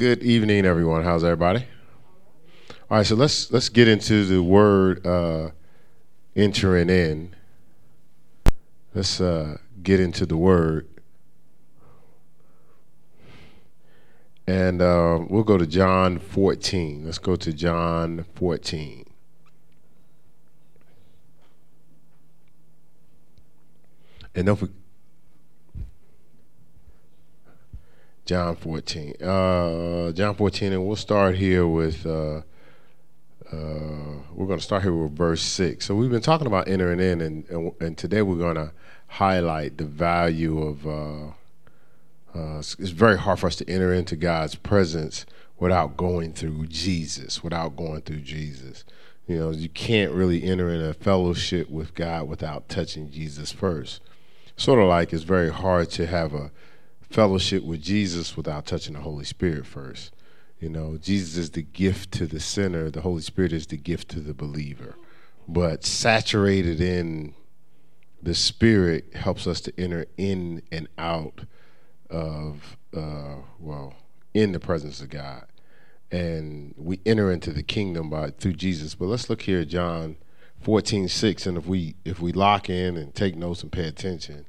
Good evening, everyone. How's everybody? All right, so let's let's get into the word uh, entering in. Let's uh, get into the word, and uh, we'll go to John 14. Let's go to John 14. And don't forget. John 14. Uh, John 14, and we'll start here with, uh, uh, we're going to start here with verse 6. So we've been talking about entering in, and, and, and today we're going to highlight the value of, uh, uh, it's, it's very hard for us to enter into God's presence without going through Jesus, without going through Jesus. You know, you can't really enter in a fellowship with God without touching Jesus first. Sort of like it's very hard to have a fellowship with Jesus without touching the Holy Spirit first. You know, Jesus is the gift to the sinner, the Holy Spirit is the gift to the believer. But saturated in the Spirit helps us to enter in and out of, uh, well, in the presence of God. And we enter into the kingdom by through Jesus. But let's look here, John 14, 6. And if we if we lock in and take notes and pay attention,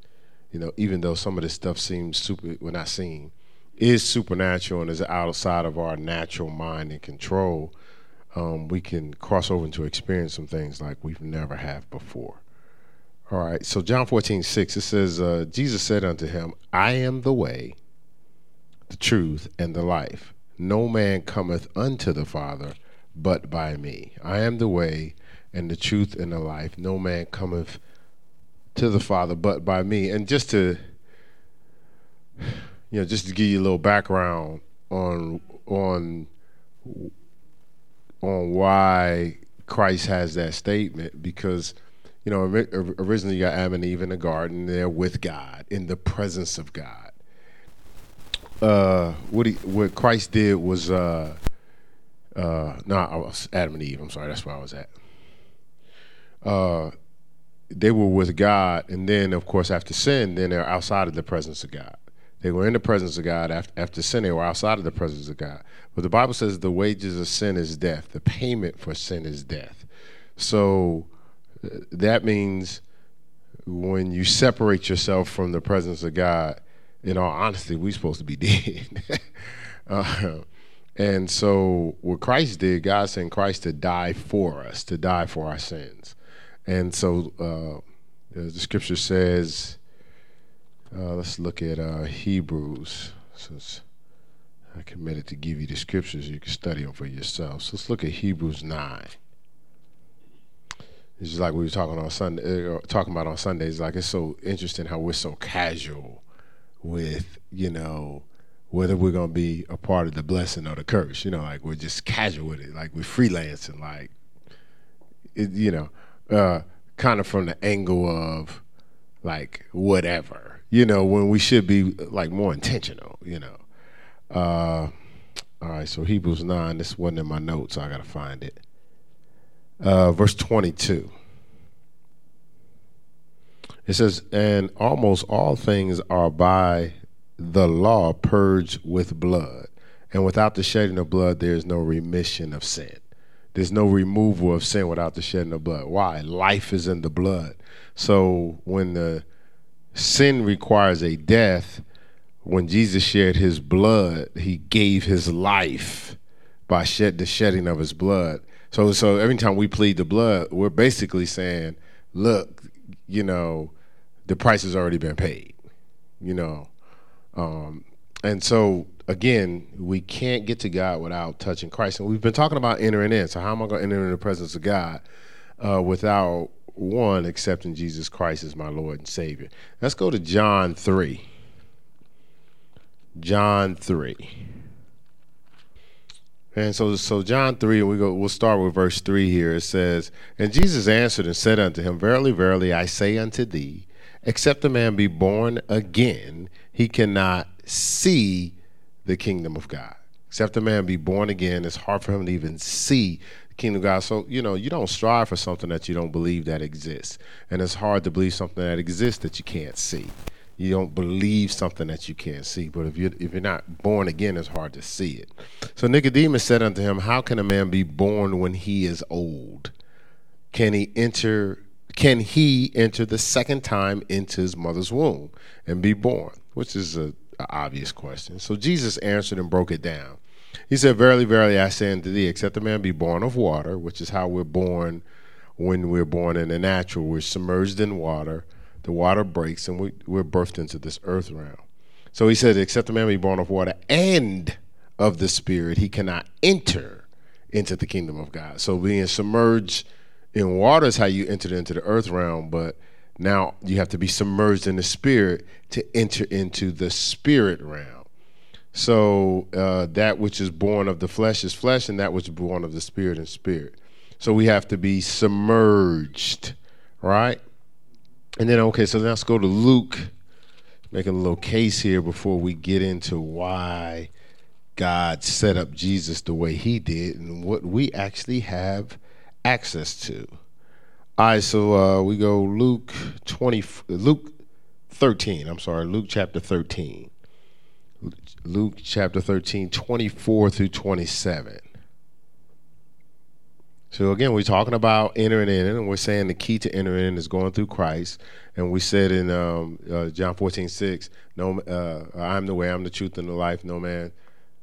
you know, even though some of this stuff seems super, we're not seeing, is supernatural and is outside of our natural mind and control, um, we can cross over into experience some things like we've never have before. All right, so John 14, 6, it says, uh, Jesus said unto him, I am the way, the truth, and the life. No man cometh unto the Father but by me. I am the way and the truth and the life. No man cometh to the Father but by me. And just to you know, just to give you a little background on on on why Christ has that statement because you know originally you got Adam and Eve in the garden there with God in the presence of God. Uh, what he what Christ did was uh, uh, no, I was Adam and Eve. I'm sorry, that's where I was at. Uh, they were with God, and then of course after sin, then they're outside of the presence of God. They were in the presence of God after, after sin. They were outside of the presence of God. But the Bible says the wages of sin is death. The payment for sin is death. So uh, that means when you separate yourself from the presence of God, in all honesty, we're supposed to be dead. uh, and so what Christ did, God sent Christ to die for us, to die for our sins. And so uh, the scripture says, uh, let's look at uh, Hebrews, since I committed to give you the scriptures, you can study them for yourself. So let's look at Hebrews 9. It's just like we were talking on Sunday, uh, talking about on Sundays. Like it's so interesting how we're so casual with, you know, whether we're gonna be a part of the blessing or the curse. You know, like we're just casual with it. Like we're freelancing. Like, it, you know, uh, kind of from the angle of like whatever, you know, when we should be like more intentional, you know. Uh, all right, so Hebrews 9, this wasn't in my notes, so I got to find it. Uh, verse 22. It says, And almost all things are by the law purged with blood, and without the shedding of blood, there is no remission of sin. There's no removal of sin without the shedding of blood. Why? Life is in the blood. So when the sin requires a death, when Jesus shed his blood, he gave his life by shed the shedding of his blood. So so every time we plead the blood, we're basically saying, look, you know, the price has already been paid. You know. Um, and so again, we can't get to God without touching Christ. And we've been talking about entering in. So how am I going to enter in the presence of God uh, without one accepting Jesus Christ as my Lord and Savior? Let's go to John three. John three. And so, so John three, we go. We'll start with verse three here. It says, "And Jesus answered and said unto him, Verily, verily, I say unto thee, except a man be born again, he cannot see the kingdom of God. Except a man be born again, it's hard for him to even see the kingdom of God. So, you know, you don't strive for something that you don't believe that exists. And it's hard to believe something that exists that you can't see. You don't believe something that you can't see. But if you're, if you're not born again, it's hard to see it. So Nicodemus said unto him, How can a man be born when he is old? Can he enter? Can he enter the second time into his mother's womb and be born? Which is a, a obvious question. So Jesus answered and broke it down. He said, Verily, verily, I say unto thee, except a man be born of water, which is how we're born when we're born in the natural. We're submerged in water, the water breaks, and we, we're birthed into this earth realm. So he said, Except a man be born of water and of the Spirit, he cannot enter into the kingdom of God. So being submerged in water is how you entered into the earth realm, but now you have to be submerged in the spirit to enter into the spirit realm. So uh, that which is born of the flesh is flesh, and that which is born of the spirit is spirit. So we have to be submerged, right? And then, okay, so let's go to Luke, making a little case here before we get into why God set up Jesus the way he did and what we actually have access to. All right, so uh, we go Luke 20, Luke 13, I'm sorry, Luke chapter 13. Luke chapter 13, 24 through 27. So again, we're talking about entering in, and we're saying the key to entering in is going through Christ. And we said in um, uh, John 14, 6, no, uh, I'm the way, I'm the truth, and the life. No man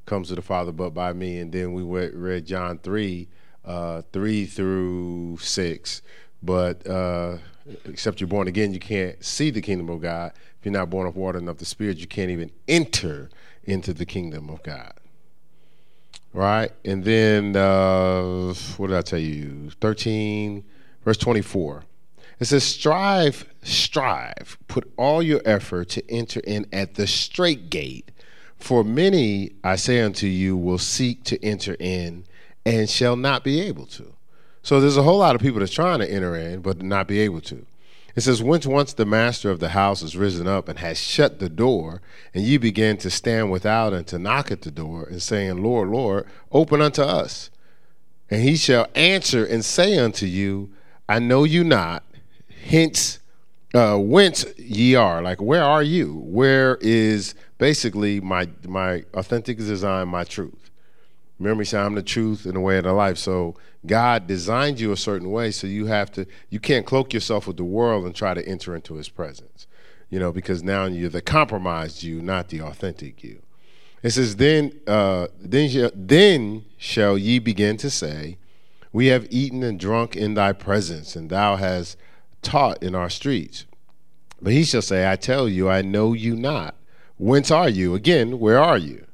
comes to the Father but by me. And then we read John 3, uh, 3 through 6. But uh, except you're born again, you can't see the kingdom of God. If you're not born of water and of the Spirit, you can't even enter into the kingdom of God. Right? And then, uh, what did I tell you? 13, verse 24. It says, Strive, strive, put all your effort to enter in at the straight gate. For many, I say unto you, will seek to enter in and shall not be able to. So there's a whole lot of people that's trying to enter in, but not be able to. It says, When once the master of the house is risen up and has shut the door, and ye begin to stand without and to knock at the door, and saying, Lord, Lord, open unto us. And he shall answer and say unto you, I know you not, hence uh, whence ye are. Like, where are you? Where is basically my my authentic design, my truth? Remember, he said, I'm the truth and the way of the life. So God designed you a certain way, so you have to you can't cloak yourself with the world and try to enter into his presence. You know, because now you're the compromised you, not the authentic you. It says, Then uh, then, then shall ye begin to say, We have eaten and drunk in thy presence, and thou hast taught in our streets. But he shall say, I tell you, I know you not. Whence are you? Again, where are you?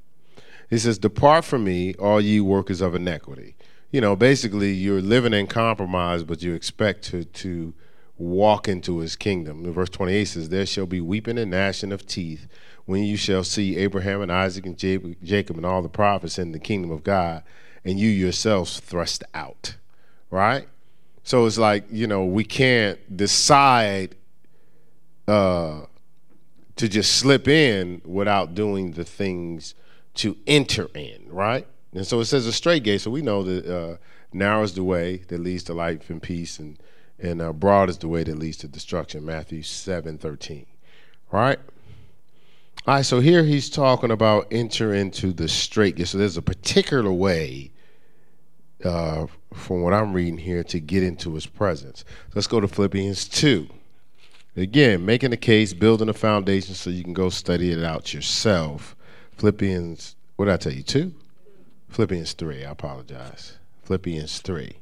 He says, Depart from me, all ye workers of iniquity. You know, basically, you're living in compromise, but you expect to, to walk into his kingdom. In verse 28 says, There shall be weeping and gnashing of teeth when you shall see Abraham and Isaac and Jacob and all the prophets in the kingdom of God, and you yourselves thrust out. Right? So it's like, you know, we can't decide uh, to just slip in without doing the things to enter in, right? And so it says a straight gate. So we know that uh, narrow is the way that leads to life and peace, and and uh, broad is the way that leads to destruction. Matthew seven thirteen, right? All right. So here he's talking about enter into the straight gate. So there's a particular way, uh, from what I'm reading here, to get into His presence. Let's go to Philippians two. Again, making a case, building a foundation, so you can go study it out yourself. Philippians, what did I tell you, two? Philippians 3, I apologize. Philippians 3.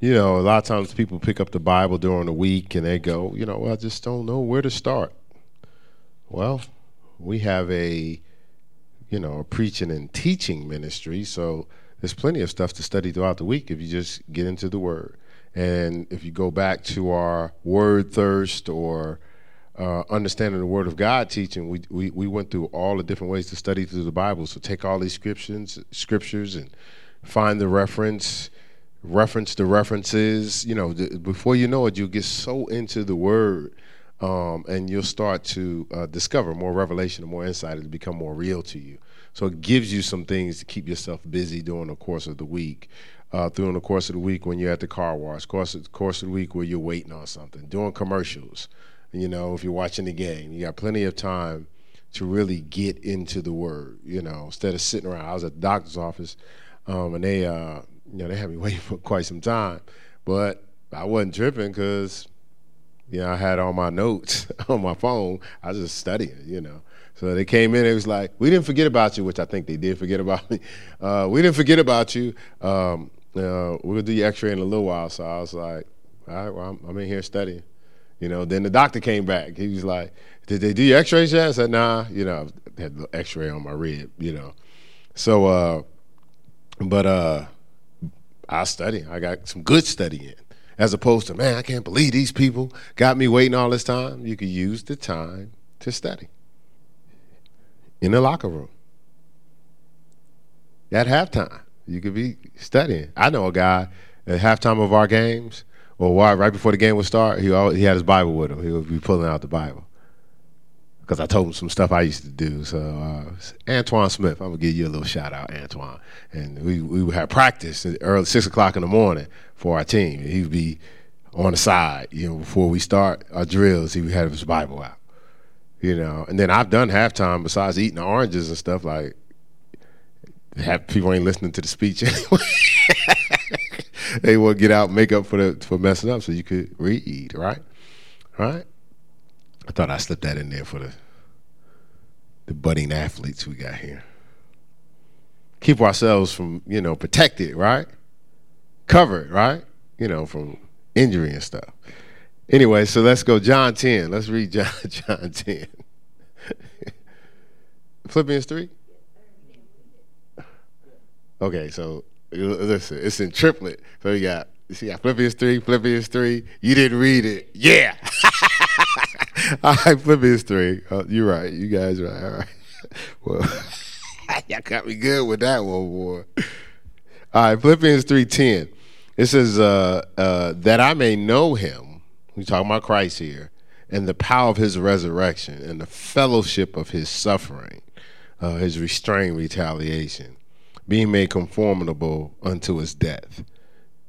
You know, a lot of times people pick up the Bible during the week and they go, you know, well, I just don't know where to start. Well, we have a, you know, a preaching and teaching ministry, so there's plenty of stuff to study throughout the week if you just get into the Word. And if you go back to our Word Thirst or uh, understanding the Word of God teaching, we, we we went through all the different ways to study through the Bible. So take all these scriptures, scriptures, and find the reference, reference the references. You know, before you know it, you'll get so into the Word, um, and you'll start to uh, discover more revelation and more insight. It'll become more real to you. So it gives you some things to keep yourself busy during the course of the week. uh, through the course of the week when you're at the car wash, course course of the week where you're waiting on something, doing commercials. You know, if you're watching the game, you got plenty of time to really get into the word. You know, instead of sitting around. I was at the doctor's office, um, and they, uh, you know, they had me waiting for quite some time, but I wasn't tripping because, you know, I had all my notes on my phone. I was just studying. You know. So they came in. It was like, "We didn't forget about you," which I think they did forget about me. Uh, we didn't forget about you. Um, uh, we'll do your X-ray in a little while. So I was like, "All right, well, I'm, I'm in here studying." You know, then the doctor came back. He was like, "Did they do your X-rays yet?" I said, "Nah." You know, I had the X-ray on my rib. You know, so uh, but uh, I study. I got some good studying, as opposed to man, I can't believe these people got me waiting all this time. You could use the time to study in the locker room at halftime. You could be studying. I know a guy at halftime of our games or right before the game would start, he always, he had his Bible with him. He would be pulling out the Bible because I told him some stuff I used to do. So uh, Antoine Smith, I'm gonna give you a little shout out, Antoine. And we we would have practice early six o'clock in the morning for our team. He would be on the side, you know, before we start our drills. He would have his Bible out, you know. And then I've done halftime besides eating oranges and stuff like. Have people ain't listening to the speech anyway. They will get out, make up for the for messing up, so you could read, right? Right. I thought I slipped that in there for the the budding athletes we got here. Keep ourselves from you know protected, right? Covered, right? You know from injury and stuff. Anyway, so let's go John 10. Let's read John John 10. Philippians 3? Okay, so listen, it's in triplet. So you got you see, Philippians three, Philippians three. You didn't read it, yeah. All right, Philippians three. Oh, you're right. You guys are right. All right. Well, y'all got me good with that one, boy. All right, Philippians three ten. It says uh, uh, that I may know Him. We talking about Christ here, and the power of His resurrection, and the fellowship of His suffering, uh, His restrained retaliation being made conformable unto his death.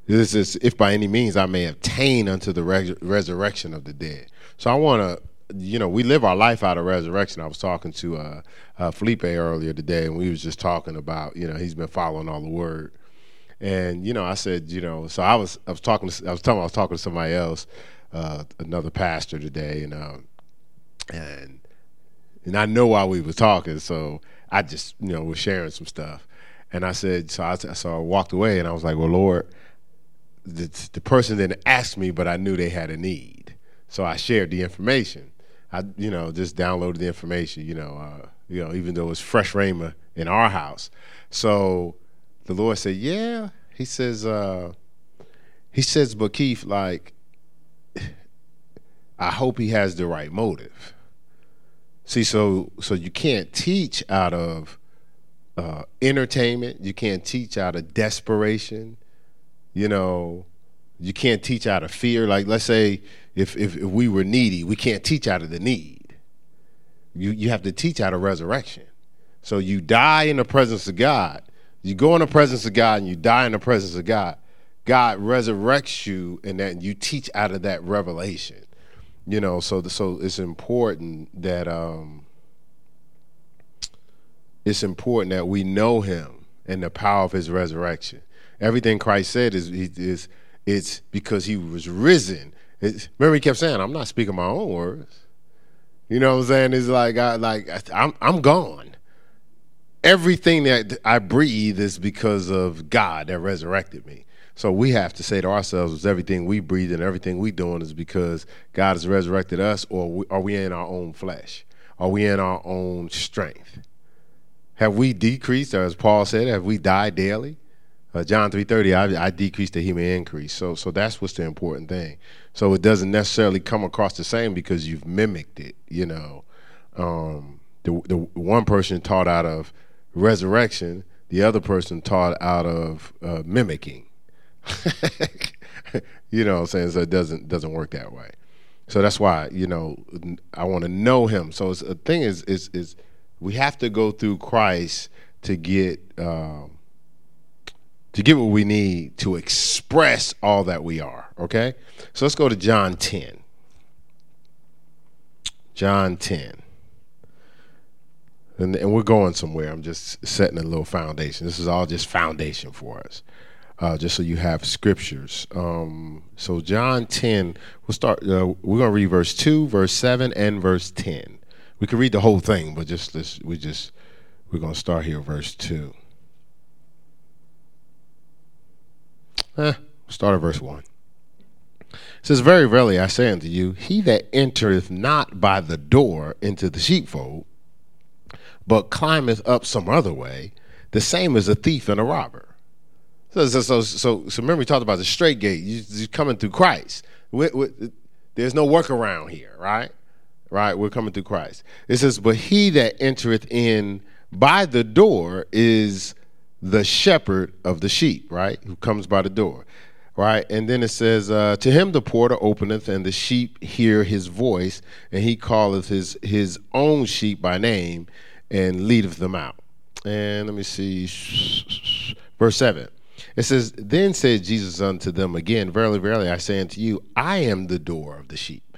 This is if by any means I may obtain unto the res- resurrection of the dead. So I want to, you know, we live our life out of resurrection. I was talking to uh, uh, Felipe earlier today, and we was just talking about, you know, he's been following all the word. And you know, I said, you know, so I was, I was talking, to, I was telling, I was talking to somebody else, uh, another pastor today, and um, and and I know why we were talking, so I just, you know, was sharing some stuff. And I said, so I, so I walked away and I was like, well, Lord, the, the person didn't ask me, but I knew they had a need. So I shared the information. I, you know, just downloaded the information, you know, uh, you know, even though it was fresh rhema in our house. So the Lord said, yeah. He says, uh, he says, but Keith, like, I hope he has the right motive. See, so so you can't teach out of uh, entertainment. You can't teach out of desperation. You know, you can't teach out of fear. Like let's say if, if, if we were needy, we can't teach out of the need. You you have to teach out of resurrection. So you die in the presence of God. You go in the presence of God and you die in the presence of God. God resurrects you and that you teach out of that revelation. You know, so the, so it's important that um, it's important that we know him and the power of his resurrection. Everything Christ said is is it's because he was risen. It's, remember, he kept saying, "I'm not speaking my own words." You know what I'm saying? It's like I like I'm I'm gone. Everything that I breathe is because of God that resurrected me. So we have to say to ourselves, is everything we breathe and everything we doing is because God has resurrected us, or are we in our own flesh? Are we in our own strength? Have we decreased, or as Paul said, have we died daily? Uh, John three thirty, I, I decrease that he may increase. So so that's what's the important thing. So it doesn't necessarily come across the same because you've mimicked it. You know, um, the the one person taught out of resurrection, the other person taught out of uh, mimicking. you know, what I'm saying so it doesn't doesn't work that way. So that's why you know I want to know him. So it's, the thing is is is we have to go through Christ to get um, to get what we need to express all that we are. Okay? So let's go to John 10. John 10. And, and we're going somewhere. I'm just setting a little foundation. This is all just foundation for us, uh, just so you have scriptures. Um, so John 10, we'll start. Uh, we're going to read verse 2, verse 7, and verse 10. We can read the whole thing, but just let's, we just we're to start here, verse 2. Eh, start at verse 1. It says, Very verily I say unto you, he that entereth not by the door into the sheepfold, but climbeth up some other way, the same as a thief and a robber. So, so, so, so, so remember we talked about the straight gate. You, you're coming through Christ. We, we, there's no workaround here, right? Right? We're coming through Christ. It says, but he that entereth in by the door is the shepherd of the sheep, right? Who comes by the door, right? And then it says, uh, To him the porter openeth, and the sheep hear his voice, and he calleth his his own sheep by name, and leadeth them out. And let me see, verse 7. It says, Then said Jesus unto them again, Verily, verily, I say unto you, I am the door of the sheep.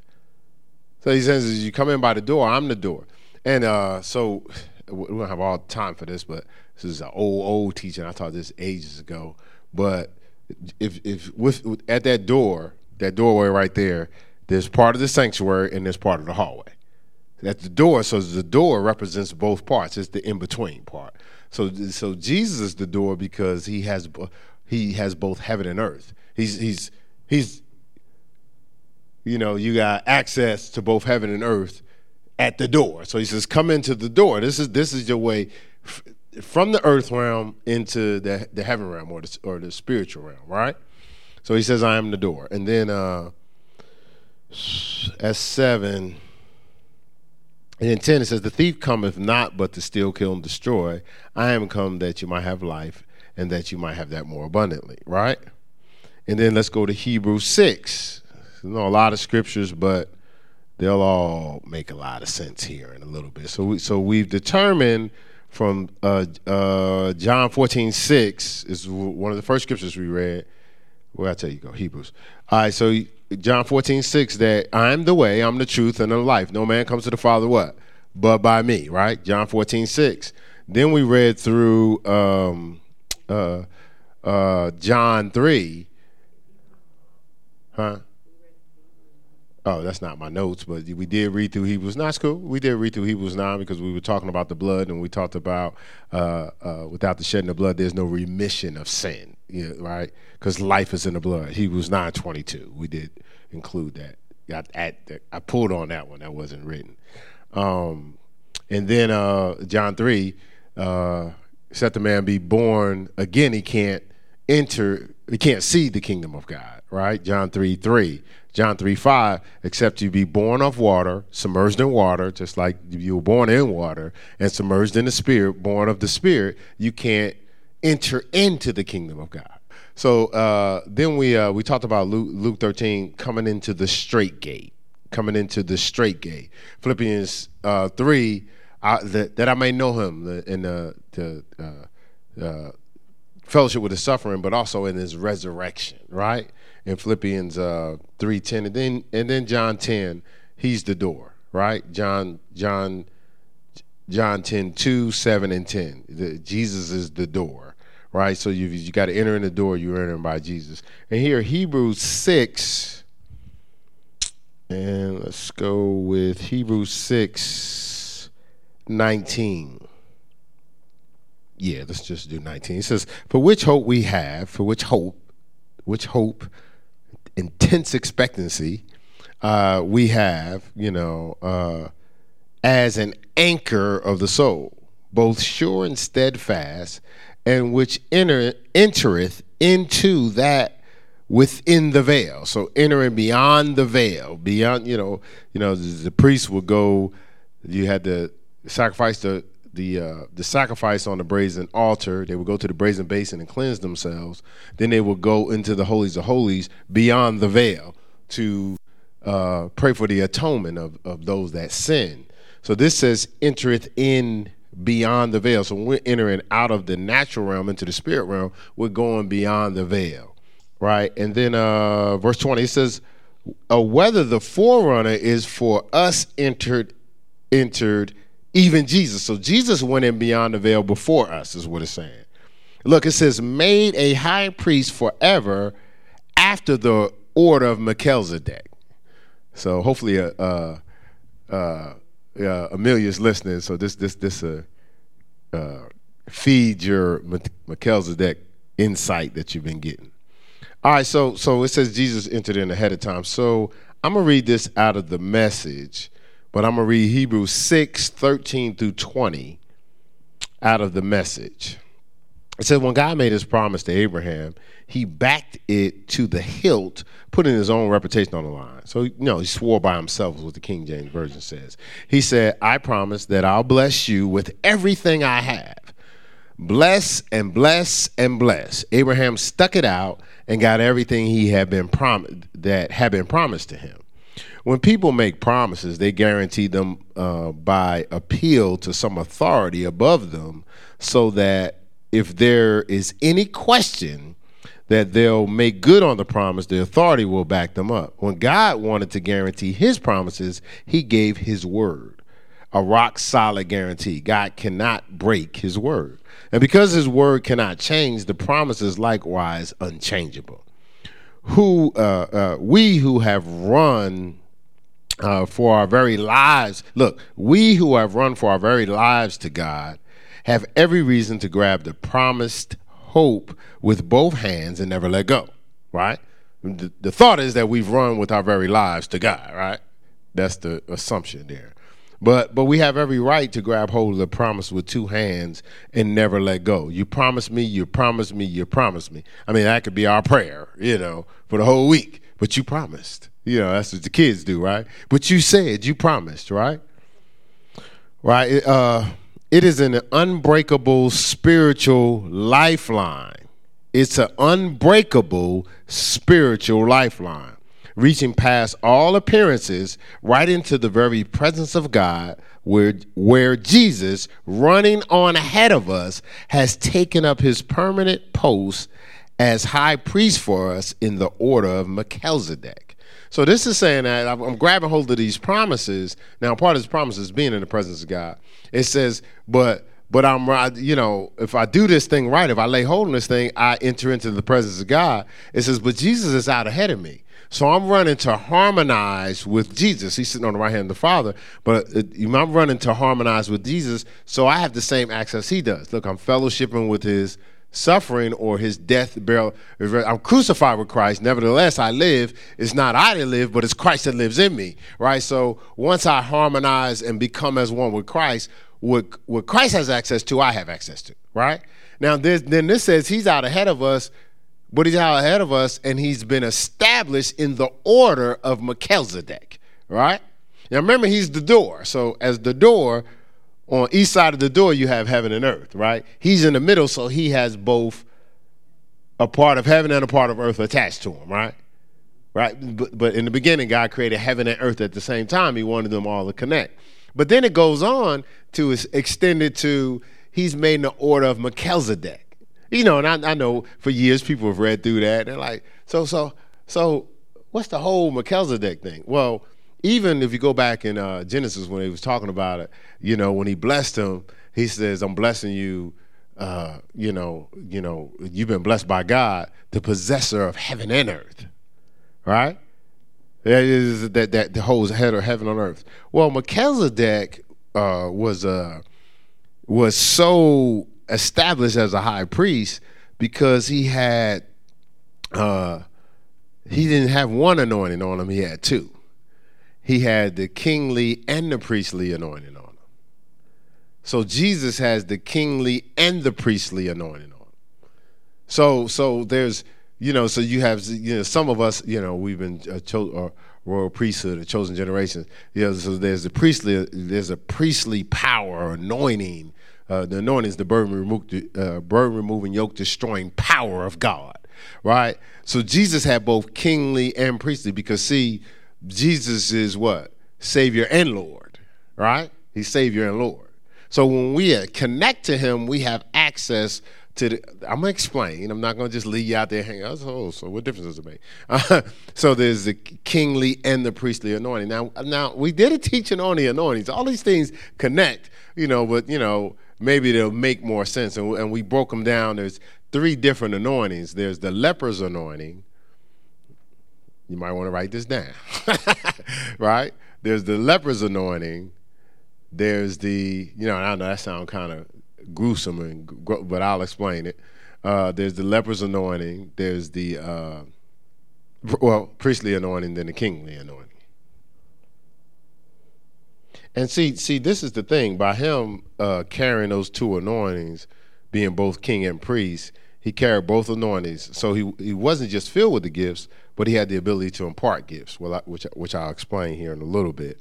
So he says, As you come in by the door, I'm the door. And uh, so we don't have all the time for this, but this is an old, old teaching. I taught this ages ago. But if if with, with at that door, that doorway right there, there's part of the sanctuary and there's part of the hallway. At the door, so the door represents both parts. It's the in between part. So so Jesus is the door because he has he has both heaven and earth. He's he's he's you know you got access to both heaven and earth at the door. So he says, "Come into the door." This is this is your way from the earth realm into the the heaven realm or the or the spiritual realm, right? So he says, "I am the door," and then uh, at seven. And in 10, it says, The thief cometh not but to steal, kill, and destroy. I am come that you might have life and that you might have that more abundantly, right? And then let's go to Hebrews 6. You know a lot of scriptures, but they'll all make a lot of sense here in a little bit. So, we, so we've determined from uh, uh, John 14, 6 is one of the first scriptures we read. Where I tell you go, Hebrews. All right, so John 14, 6, that I'm the way, I'm the truth, and the life. No man comes to the Father what? But by me, right? John 14, 6. Then we read through um, uh, uh, John 3. Huh? Oh, that's not my notes, but we did read through Hebrews. Not school. We did read through Hebrews 9 because we were talking about the blood and we talked about uh, uh, without the shedding of blood, there's no remission of sin, right? Because life is in the blood. Hebrews 9 22. We did include that. I, I, pulled on that one. That wasn't written. Um, and then uh, John 3, uh, except the man be born again, he can't enter, he can't see the kingdom of God, right? John 3 3. John 3 5, except you be born of water, submerged in water, just like you were born in water, and submerged in the Spirit, born of the Spirit, you can't enter into the kingdom of God. So uh, then we uh, we talked about Luke, Luke 13 coming into the straight gate, coming into the straight gate. Philippians uh, 3, that, that, I may know him in the, the uh, uh, fellowship with his suffering, but also in his resurrection, right? in Philippians uh, three ten, and then and then John ten, he's the door, right? John John John 10, 2, 7, and 10. The, Jesus is the door, right? So you you got to enter in the door, you're entering by Jesus. And here, Hebrews 6, and let's go with Hebrews 6, 19. Yeah, let's just do 19. It says, For which hope we have, for which hope, which hope intense expectancy uh, we have, you know, uh, as an anchor of the soul, both sure and steadfast, and which enter, entereth into that within the veil. So entering beyond the veil, beyond, you know, you know, the, the priest would go. You had to sacrifice the the uh, the sacrifice on the brazen altar. They would go to the brazen basin and cleanse themselves. Then they would go into the holies of holies beyond the veil to uh, pray for the atonement of, of those that sin. So this says entereth in beyond the veil. So when we're entering out of the natural realm into the spirit realm, we're going beyond the veil, right? And then uh, verse 20 it says, uh, whether the forerunner is for us entered, entered even Jesus. So Jesus went in beyond the veil before us, is what it's saying. Look, it says, made a high priest forever after the order of Melchizedek. So hopefully, uh, uh, uh, uh, Amelia's listening. So this this this uh, uh, feed your Melchizedek insight that you've been getting. All right, so so it says Jesus entered in ahead of time. So I'm gonna read this out of the message, but I'm gonna read Hebrews 6, 13 through 20 out of the message. It says, when God made his promise to Abraham, he backed it to the hilt, putting his own reputation on the line. So, you know, he swore by himself, is what the King James Version says. He said, I promise that I'll bless you with everything I have. Bless and bless and bless. Abraham stuck it out and got everything he had been promised that had been promised to him. When people make promises, they guarantee them uh, by appeal to some authority above them so that if there is any question that they'll make good on the promise, the authority will back them up. When God wanted to guarantee his promises, he gave his word, a rock solid guarantee. God cannot break his word. And because his word cannot change, the promise is likewise unchangeable. Who uh, uh, we who have run uh, for our very lives, look, we who have run for our very lives to God have every reason to grab the promised hope with both hands and never let go, right? The, the thought is that we've run with our very lives to God, right? That's the assumption there. But but we have every right to grab hold of the promise with two hands and never let go. You promise me, you promise me, you promise me. I mean, that could be our prayer, you know, for the whole week. But you promised. You know, that's what the kids do, right? But you said, you promised, right? Right? Uh it is an unbreakable spiritual lifeline. It's an unbreakable spiritual lifeline, reaching past all appearances right into the very presence of God, where, where Jesus, running on ahead of us, has taken up his permanent post as high priest for us in the order of Melchizedek. So this is saying that I'm grabbing hold of these promises. Now, part of this promise is being in the presence of God. It says, but but I'm right, you know, if I do this thing right, if I lay hold on this thing, I enter into the presence of God. It says, but Jesus is out ahead of me. So I'm running to harmonize with Jesus. He's sitting on the right hand of the Father, but uh, I'm running to harmonize with Jesus, so I have the same access he does. Look, I'm fellowshipping with his suffering or his death, burial. I'm crucified with Christ. Nevertheless, I live. It's not I that live, but it's Christ that lives in me, right? So once I harmonize and become as one with Christ, what, what Christ has access to, I have access to, right? Now, then this says he's out ahead of us, but he's out ahead of us, and he's been established in the order of Melchizedek, right? Now, remember, he's the door. So as the door, on each side of the door you have heaven and earth, right? He's in the middle, so he has both a part of heaven and a part of earth attached to him, right? Right? But, but in the beginning, God created heaven and earth at the same time. He wanted them all to connect. But then it goes on to extend it to he's made in the order of Melchizedek. You know, and I, I know for years people have read through that. They're like, so, so, so, what's the whole Melchizedek thing? Well, even if you go back in uh, Genesis when he was talking about it, you know, when he blessed him, he says, "I'm blessing you." Uh, you know, you know, you've been blessed by God, the possessor of heaven and earth, right? That is that that holds head of heaven on earth. Well, Melchizedek uh, was uh, was so established as a high priest because he had uh, he didn't have one anointing on him; he had two he had the kingly and the priestly anointing on him. So Jesus has the kingly and the priestly anointing on him. So so there's you know so you have you know some of us you know we've been a cho- royal priesthood, a chosen generation. You know, so there's a priestly there's a priestly power or anointing. Uh, the anointing is the burden, remo- uh, burden removing, yoke destroying power of God, right? So Jesus had both kingly and priestly because see Jesus is what? Savior and Lord, right? He's Savior and Lord. So when we uh, connect to him, we have access to the, I'm gonna explain. I'm not gonna just leave you out there hanging out. Oh, so what difference does it make? Uh, so there's the kingly and the priestly anointing. Now, now we did a teaching on the anointings. All these things connect, you know, but you know maybe they'll make more sense. And, and we broke them down. There's three different anointings. There's the leper's anointing. You might want to write this down, right? There's the leper's anointing. There's the, you know, I know that sounds kind of gruesome, and but I'll explain it. Uh, there's the leper's anointing. There's the uh, well priestly anointing, then the kingly anointing. And see, see, this is the thing. By him uh, carrying those two anointings, being both king and priest, he carried both anointings. So he he wasn't just filled with the gifts, but he had the ability to impart gifts, well, which which I'll explain here in a little bit.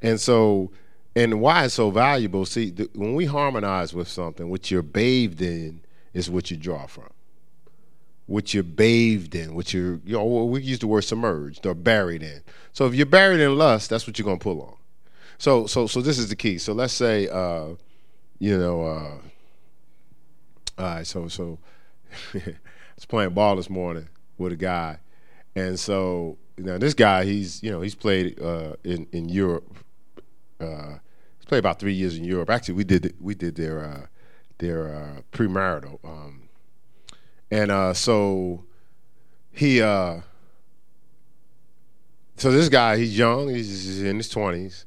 And so and why it's so valuable. See, the, when we harmonize with something, what you're bathed in is what you draw from. What you're bathed in, what you're, you know, we use the word submerged or buried in. So if you're buried in lust, that's what you're gonna pull on. So, so, so this is the key. So let's say, uh, you know, uh, all right. So, so I was playing ball this morning with a guy, and so now this guy, he's, you know, he's played uh, in in Europe. Uh, he's played about three years in Europe. Actually, we did we did their uh, their uh, premarital, um, and uh, so he uh, so this guy he's young, he's in his twenties,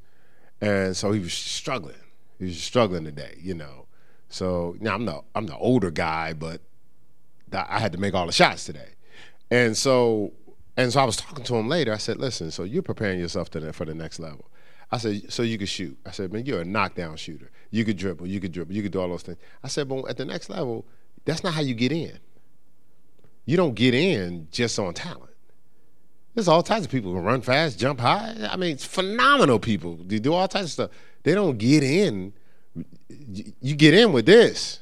and so he was struggling. He was struggling today, you know. So now I'm the I'm the older guy, but I had to make all the shots today, and so and so I was talking to him later. I said, "Listen, so you're preparing yourself for the next level." I said, so you could shoot. I said, man, you're a knockdown shooter. You could dribble, you could dribble, you could do all those things. I said, but at the next level, that's not how you get in. You don't get in just on talent. There's all types of people who run fast, jump high. I mean, it's phenomenal people. They do all types of stuff. They don't get in. You get in with this.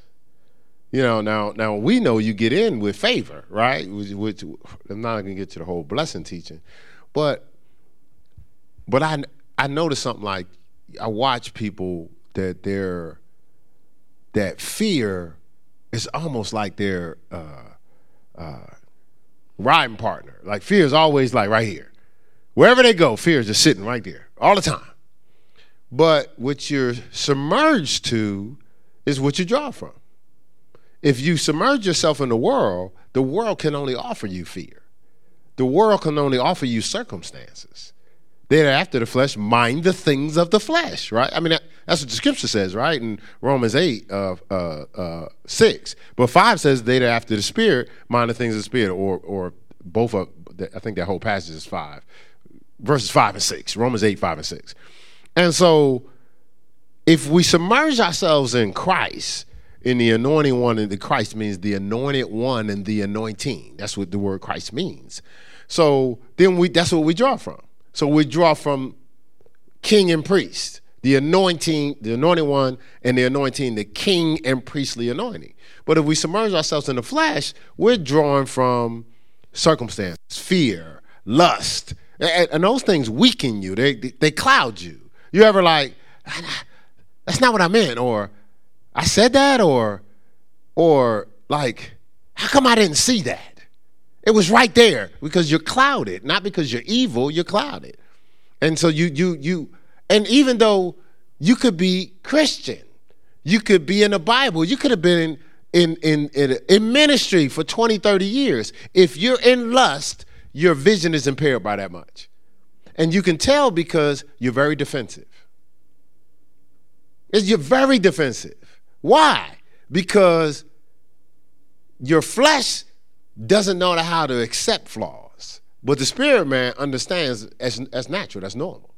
You know, now now we know you get in with favor, right? Which, which I'm not gonna get to the whole blessing teaching, but but I I noticed something like I watch people that they're that fear is almost like their uh, uh, riding partner. Like fear is always like right here. Wherever they go, fear is just sitting right there all the time. But what you're submerged to is what you draw from. If you submerge yourself in the world, the world can only offer you fear. The world can only offer you circumstances. They're after the flesh, mind the things of the flesh, right? I mean, that, that's what the scripture says, right? In Romans 8, uh, uh, uh, 6. But 5 says they're after the spirit, mind the things of the spirit, or, or both of, I think that whole passage is 5. Verses 5 and 6, Romans 8, 5 and 6. And so, if we submerge ourselves in Christ, in the anointing one, and the Christ means the anointed one and the anointing. That's what the word Christ means. So then we that's what we draw from. So we draw from king and priest, the anointing, the anointed one, and the anointing, the king and priestly anointing. But if we submerge ourselves in the flesh, we're drawing from circumstances, fear, lust, and, those things weaken you. They, they cloud you. You ever like, ah, that's not what I meant, or I said that, or or like, how come I didn't see that? It was right there because you're clouded, not because you're evil, you're clouded. And so you you you and even though you could be Christian, you could be in the Bible, you could have been in in in, in ministry for 20, 30 years. If you're in lust, your vision is impaired by that much. And you can tell because you're very defensive. You're very defensive. Why? Because your flesh doesn't know how to accept flaws. But the spirit man understands as, as natural, that's normal.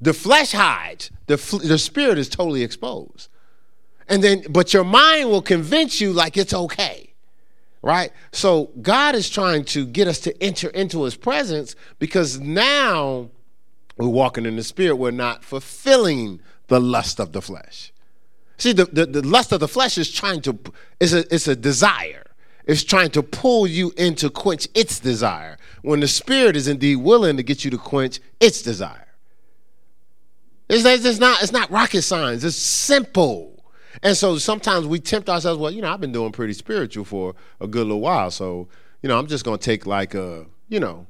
The flesh hides, the, the spirit is totally exposed. And then, but your mind will convince you like it's okay, right? So God is trying to get us to enter into his presence because now we're walking in the spirit, we're not fulfilling the lust of the flesh. See, the, the, the lust of the flesh is trying to, it's a, it's a desire It's trying to pull you in to quench its desire when the spirit is indeed willing to get you to quench its desire It's, it's not it's not rocket science. It's simple. And so sometimes we tempt ourselves. Well, you know, I've been doing pretty spiritual for a good little while, so you know, I'm just gonna take like a, you know,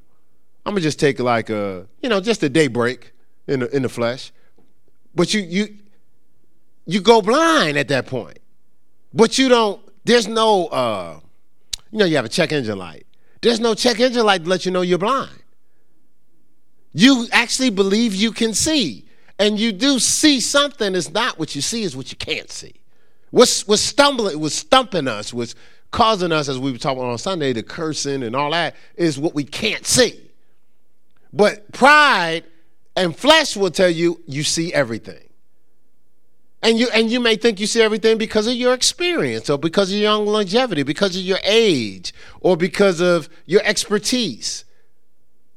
I'm gonna just take like a, you know, just a day break in the in the flesh. But you you you go blind at that point. But you don't. There's no. uh You know, you have a check engine light. There's no check engine light to let you know you're blind. You actually believe you can see, and you do see something. It's not what you see; is what you can't see. What's what's stumbling, what's stumping us, what's causing us, as we were talking on Sunday, the cursing and all that, is what we can't see. But pride and flesh will tell you you see everything. And you and you may think you see everything because of your experience or because of your longevity, because of your age, or because of your expertise.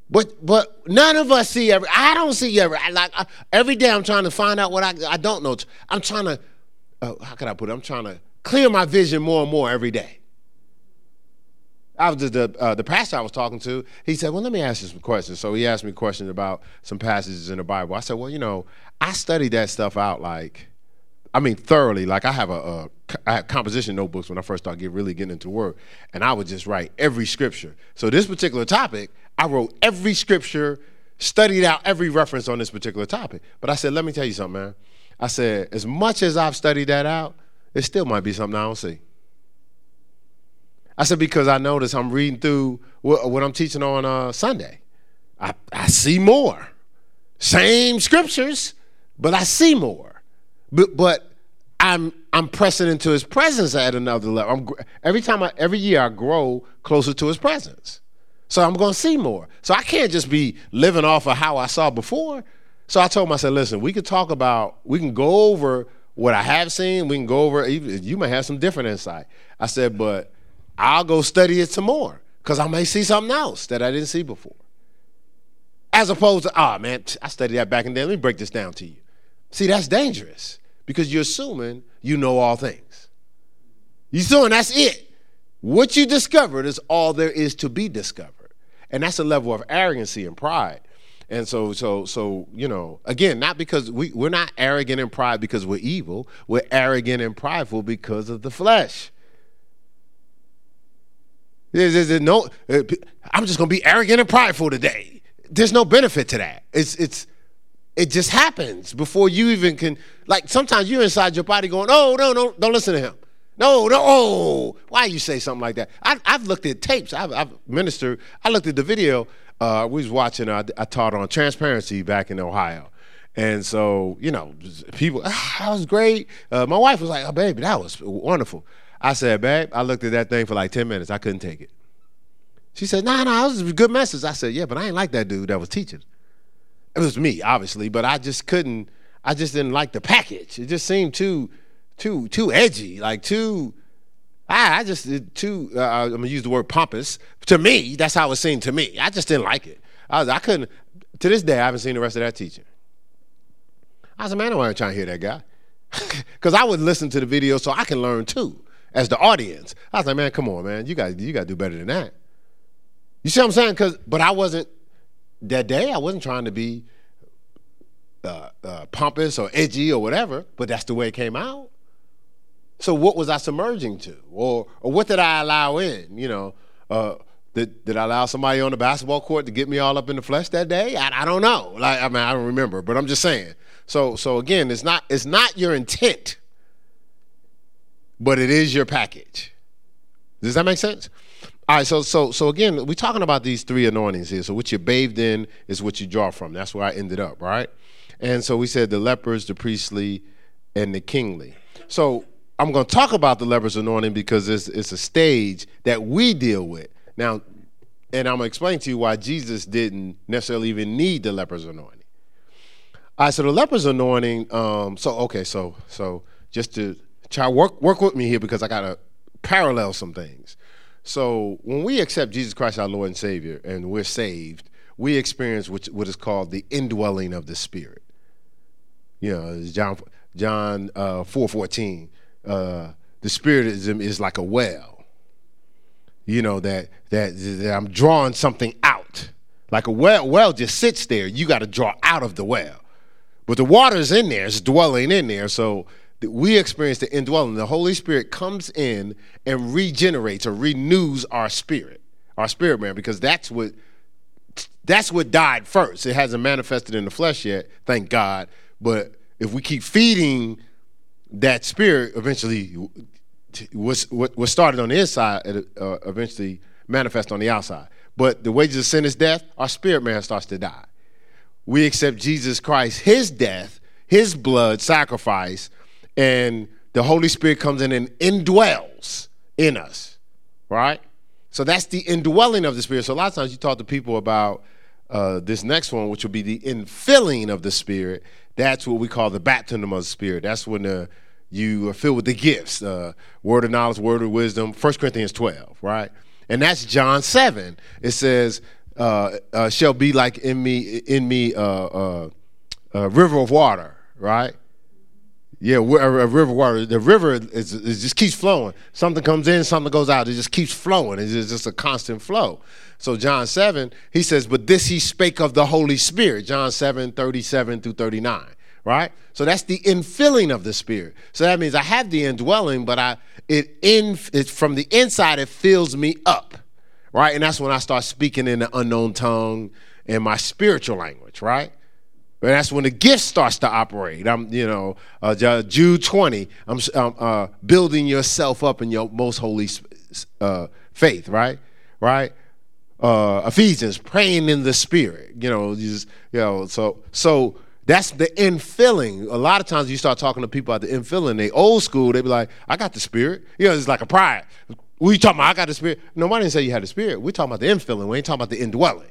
But but none of us see every. I don't see every. I, like I, every day, I'm trying to find out what I I don't know. I'm trying to. Uh, how can I put it? I'm trying to clear my vision more and more every day. I was the uh, the pastor I was talking to. He said, "Well, let me ask you some questions." So he asked me questions about some passages in the Bible. I said, "Well, you know, I studied that stuff out like, I mean, thoroughly. Like I have a, a I had composition notebooks when I first started get, really getting into work, and I would just write every scripture. So this particular topic." I wrote every scripture, studied out every reference on this particular topic. But I said, let me tell you something, man. I said, as much as I've studied that out, it still might be something I don't see. I said, because I notice I'm reading through what, what I'm teaching on uh, Sunday. I, I see more. Same scriptures, but I see more. But, but I'm I'm pressing into his presence at another level. I'm, every time I every year I grow closer to his presence. So I'm going to see more. So I can't just be living off of how I saw before. So I told him, I said, listen, we could talk about, we can go over what I have seen. We can go over, you may have some different insight. I said, but I'll go study it some more because I may see something else that I didn't see before. As opposed to, oh man, I studied that back in the day. Let me break this down to you. See, that's dangerous because you're assuming you know all things. You're assuming that's it. What you discovered is all there is to be discovered. And that's a level of arrogancy and pride. And so, so, so, you know, again, not because we, we're not arrogant and pride because we're evil. We're arrogant and prideful because of the flesh. There's, there's no, uh, I'm just going to be arrogant and prideful today. There's no benefit to that. It's, it's, it just happens before you even can. Like sometimes you're inside your body going, "Oh no, no, don't listen to him." No, no. Oh, why you say something like that? I, have looked at tapes. I've, I've, ministered. I looked at the video. Uh, we was watching. Uh, I taught on transparency back in Ohio, and so you know, people. Ah, that was great. Uh, my wife was like, "Oh, baby, that was wonderful." I said, "Babe," I looked at that thing for like ten minutes. I couldn't take it. She said, "Nah, nah, it was a good message." I said, "Yeah, but I ain't like that dude that was teaching." It was me, obviously, but I just couldn't. I just didn't like the package. It just seemed too too too edgy, like too. I, I just too. Uh, I'm gonna use the word pompous. To me, that's how it seemed to me. I just didn't like it. I was, I couldn't. To this day, I haven't seen the rest of that teaching. I said, man, I wasn't trying to hear that guy, because I would listen to the video so I can learn too, as the audience. I was like, man, come on, man, you got you got to do better than that. You see what I'm saying? Because, but I wasn't that day. I wasn't trying to be uh, uh, pompous or edgy or whatever, but that's the way it came out. So what was I submerging to, or or what did I allow in? You know, uh, did did I allow somebody on the basketball court to get me all up in the flesh that day? I, I don't know. Like I mean, I don't remember, but I'm just saying. So so again, it's not it's not your intent, but it is your package. Does that make sense? All right, so so so again, we're talking about these three anointings here. So what you're bathed in is what you draw from. That's where I ended up, right? And so we said the lepers, the priestly, and the kingly. So I'm going to talk about the leper's anointing because it's, it's a stage that we deal with. Now, and I'm going to explain to you why Jesus didn't necessarily even need the leper's anointing. All right, so the leper's anointing, um, so, okay, so, so just to try work, work with me here because I got to parallel some things. So when we accept Jesus Christ, our Lord and Savior, and we're saved, we experience what, is called the indwelling of the Spirit. You know, John, John uh, 4 14 uh, the spirit is, is like a well. You know that, that that I'm drawing something out. Like a well, well just sits there. You got to draw out of the well. But the water's in there, it's dwelling in there. So we experience the indwelling. The Holy Spirit comes in and regenerates or renews our spirit, our spirit man, because that's what that's what died first. It hasn't manifested in the flesh yet, thank God. But if we keep feeding that spirit, eventually, what, started on the inside, uh, eventually manifest on the outside. But the wages of sin is death. Our spirit man starts to die. We accept Jesus Christ, His death, His blood sacrifice and the Holy Spirit comes in and indwells in us, right? So that's the indwelling of the Spirit. So a lot of times you talk to people about uh, this next one, which will be the infilling of the Spirit. That's what we call the baptism of the Spirit. That's when the, you are filled with the gifts, uh, word of knowledge, word of wisdom. 1 Corinthians 12, right? And that's John 7. It says, uh, uh shall be like in me, in me, a uh, uh, river of water, right? Yeah, a, river water. The river is, is, just keeps flowing. Something comes in, something goes out. It just keeps flowing. It's just a constant flow. So John 7, he says, but this he spake of the Holy Spirit. John 7, 37 through 39. Right? So that's the infilling of the Spirit. So that means I have the indwelling, but I it in it from the inside, it fills me up. Right? And that's when I start speaking in the unknown tongue in my spiritual language, right? And that's when the gift starts to operate. I'm, you know, uh, Jude 20, I'm uh, building yourself up in your most holy uh, faith, right? Right? Uh, Ephesians, praying in the spirit, you know, just, you know, so, so that's the infilling. A lot of times you start talking to people about the infilling, they old school, they be like, I got the spirit. You know, it's like a pride. We talking about I got the spirit. Nobody didn't say you had the spirit. We're talking about the infilling. We ain't talking about the indwelling.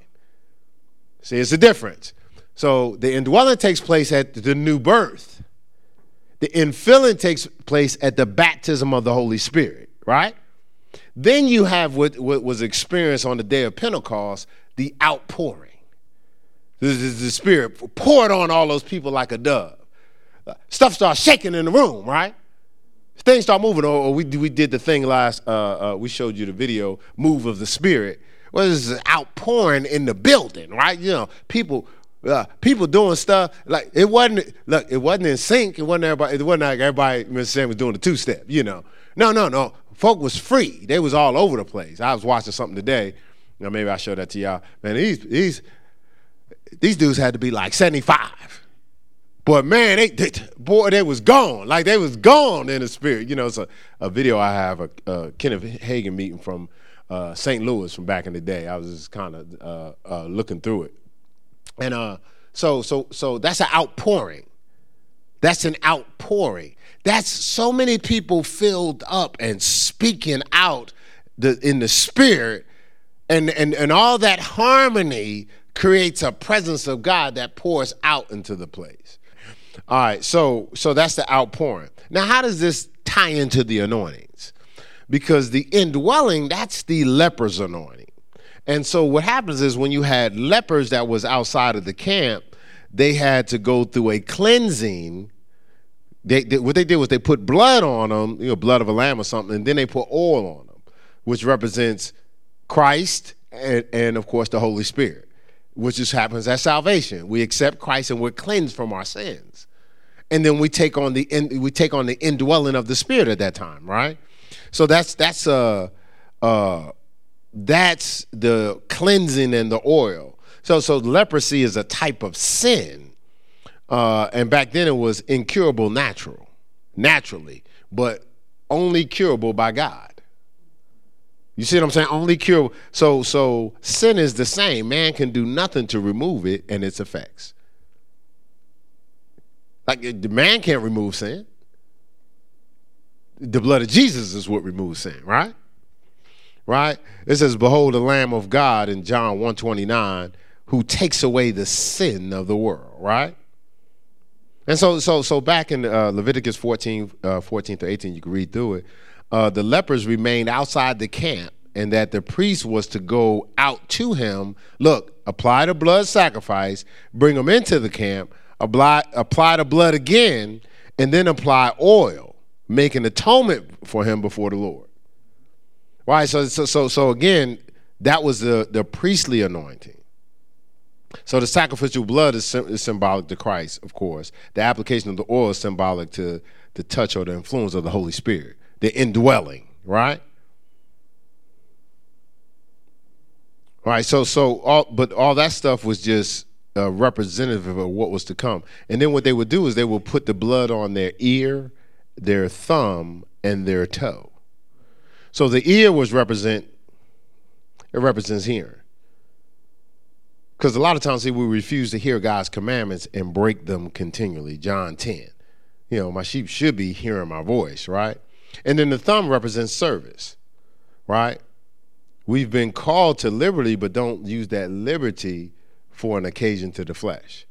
See, it's a difference. So the indwelling takes place at the new birth. The infilling takes place at the baptism of the Holy Spirit, right? Then you have what, what was experienced on the day of Pentecost, the outpouring. The, the, the Spirit poured on all those people like a dove. Stuff starts shaking in the room, right? Things start moving. Or, we, we did the thing last, uh, uh, we showed you the video, Move of the Spirit. Well, this is outpouring in the building, right? You know, people uh, people doing stuff like it wasn't. Look, it wasn't in sync. It wasn't everybody. It wasn't like everybody. Mr. Sam was doing the two step. You know. No, no, no. Folk was free. They was all over the place. I was watching something today. Know, maybe I show that to y'all. Man, these these these dudes had to be like seventy five. But man, they, they, boy, they was gone. Like they was gone in the spirit. You know, it's a, a video I have a, a Kenneth Hagin meeting from uh, St. Louis from back in the day. I was just kind of uh, uh, looking through it. And uh, so so so that's an outpouring. That's an outpouring. That's so many people filled up and speaking out the, in the spirit, and, and, and all that harmony creates a presence of God that pours out into the place. All right, so so that's the outpouring. Now, how does this tie into the anointings? Because the indwelling, that's the leper's anointing. And so what happens is when you had lepers that was outside of the camp, they had to go through a cleansing. They, they, what they did was they put blood on them, you know, blood of a lamb or something, and then they put oil on them, which represents Christ and, and of course the Holy Spirit, which just happens at salvation. We accept Christ and we're cleansed from our sins, and then we take on the we take on the indwelling of the Spirit at that time, right? So that's that's a. Uh, uh, that's the cleansing and the oil. So, so leprosy is a type of sin. Uh, and back then it was incurable natural, naturally, but only curable by God. You see what I'm saying? Only curable. So, so sin is the same. Man can do nothing to remove it and its effects. Like the man can't remove sin. The blood of Jesus is what removes sin, right? Right? It says, Behold the Lamb of God in John 129 who takes away the sin of the world, right? And so, so, so back in uh, Leviticus 14, uh, 14 to 18, you can read through it. Uh, the lepers remained outside the camp, and that the priest was to go out to him. Look, apply the blood sacrifice, bring him into the camp, apply, apply the blood again, and then apply oil, making atonement for him before the Lord. Right. So so so so again, that was the the priestly anointing. So the sacrificial blood is, is, symbolic to Christ, of course. The application of the oil is symbolic to the touch or the influence of the Holy Spirit, the indwelling, right? Right. So so all but all that stuff was just uh, representative of what was to come. And then what they would do is they would put the blood on their ear, their thumb, and their toe. So the ear was represent it represents hearing. Because a lot of times see, we refuse to hear God's commandments and break them continually. John 10. You know, my sheep should be hearing my voice, right? And then the thumb represents service, right? We've been called to liberty, but don't use that liberty for an occasion to the flesh.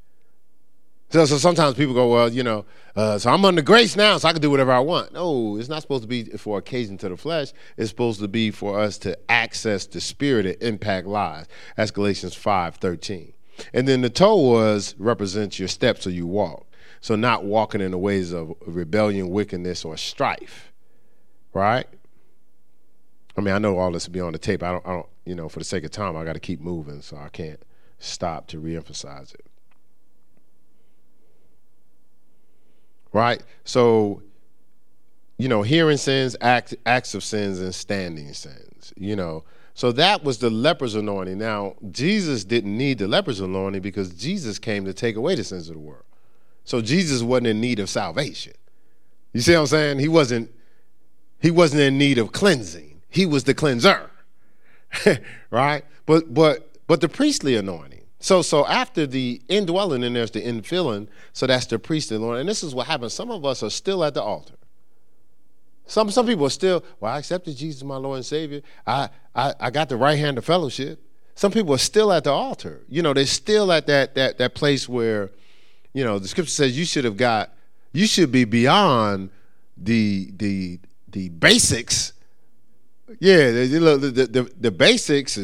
So, so sometimes people go, well, you know, uh, so I'm under grace now, so I can do whatever I want. No, it's not supposed to be for occasion to the flesh. It's supposed to be for us to access the spirit and impact lives. That's Galatians 5 13. And then the toe was represents your steps or you walk. So not walking in the ways of rebellion, wickedness, or strife. Right? I mean, I know all this will be on the tape. I don't, I don't, you know, for the sake of time, I got to keep moving, so I can't stop to reemphasize it. Right? So, you know, hearing sins, act, acts of sins, and standing sins, you know. So that was the leper's anointing. Now, Jesus didn't need the leper's anointing because Jesus came to take away the sins of the world. So Jesus wasn't in need of salvation. You see what I'm saying? He wasn't he wasn't in need of cleansing. He was the cleanser. right? But but but the priestly anointing so, so after the indwelling, and there's the infilling. So that's the priestly Lord. And this is what happens. Some of us are still at the altar. Some some people are still. Well, I accepted Jesus, as my Lord and Savior. I I, I got the right hand of fellowship. Some people are still at the altar. You know, they're still at that that that place where, you know, the scripture says you should have got. You should be beyond the the the basics. Yeah, the the, the, the basics.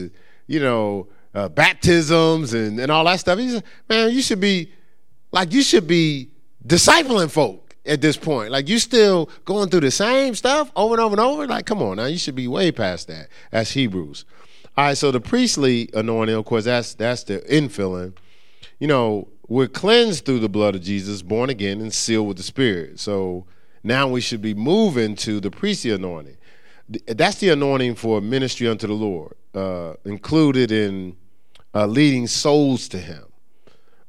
You know uh, baptisms and, and all that stuff. He said, man, you should be like you should be discipling folk at this point. Like you still going through the same stuff over and over and over. Like, come on now, you should be way past that. As Hebrews. All right, so the priestly anointing, of course, that's that's the infilling. You know, we're cleansed through the blood of Jesus, born again and sealed with the Spirit. So now we should be moving to the priestly anointing. That's the anointing for ministry unto the Lord, uh, included in uh, leading souls to Him,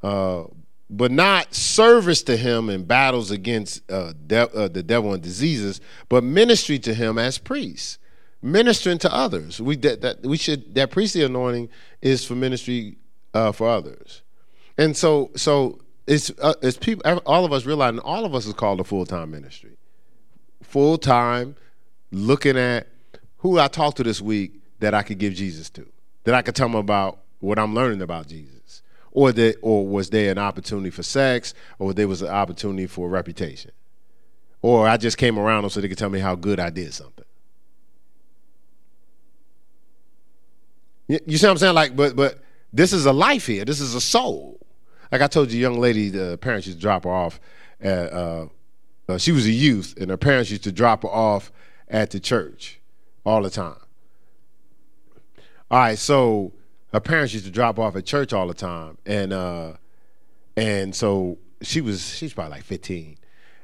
uh, but not service to Him in battles against uh, de- uh, the devil and diseases, but ministry to Him as priests, ministering to others. We that, that we should that priestly anointing is for ministry uh, for others, and so so it's it's people. All of us realizing all of us is called a full time ministry, full time looking at who I talked to this week that I could give Jesus to, that I could tell them about what I'm learning about Jesus, or that, or was there an opportunity for sex, or there was an opportunity for reputation, or I just came around them so they could tell me how good I did something. You see what I'm saying? Like, but but this is a life here. This is a soul. Like I told you, young lady, the parents used to drop her off. At, uh, uh, she was a youth, and her parents used to drop her off at the church all the time. All right, so her parents used to drop off at church all the time, and uh, and so she was she's probably like 15,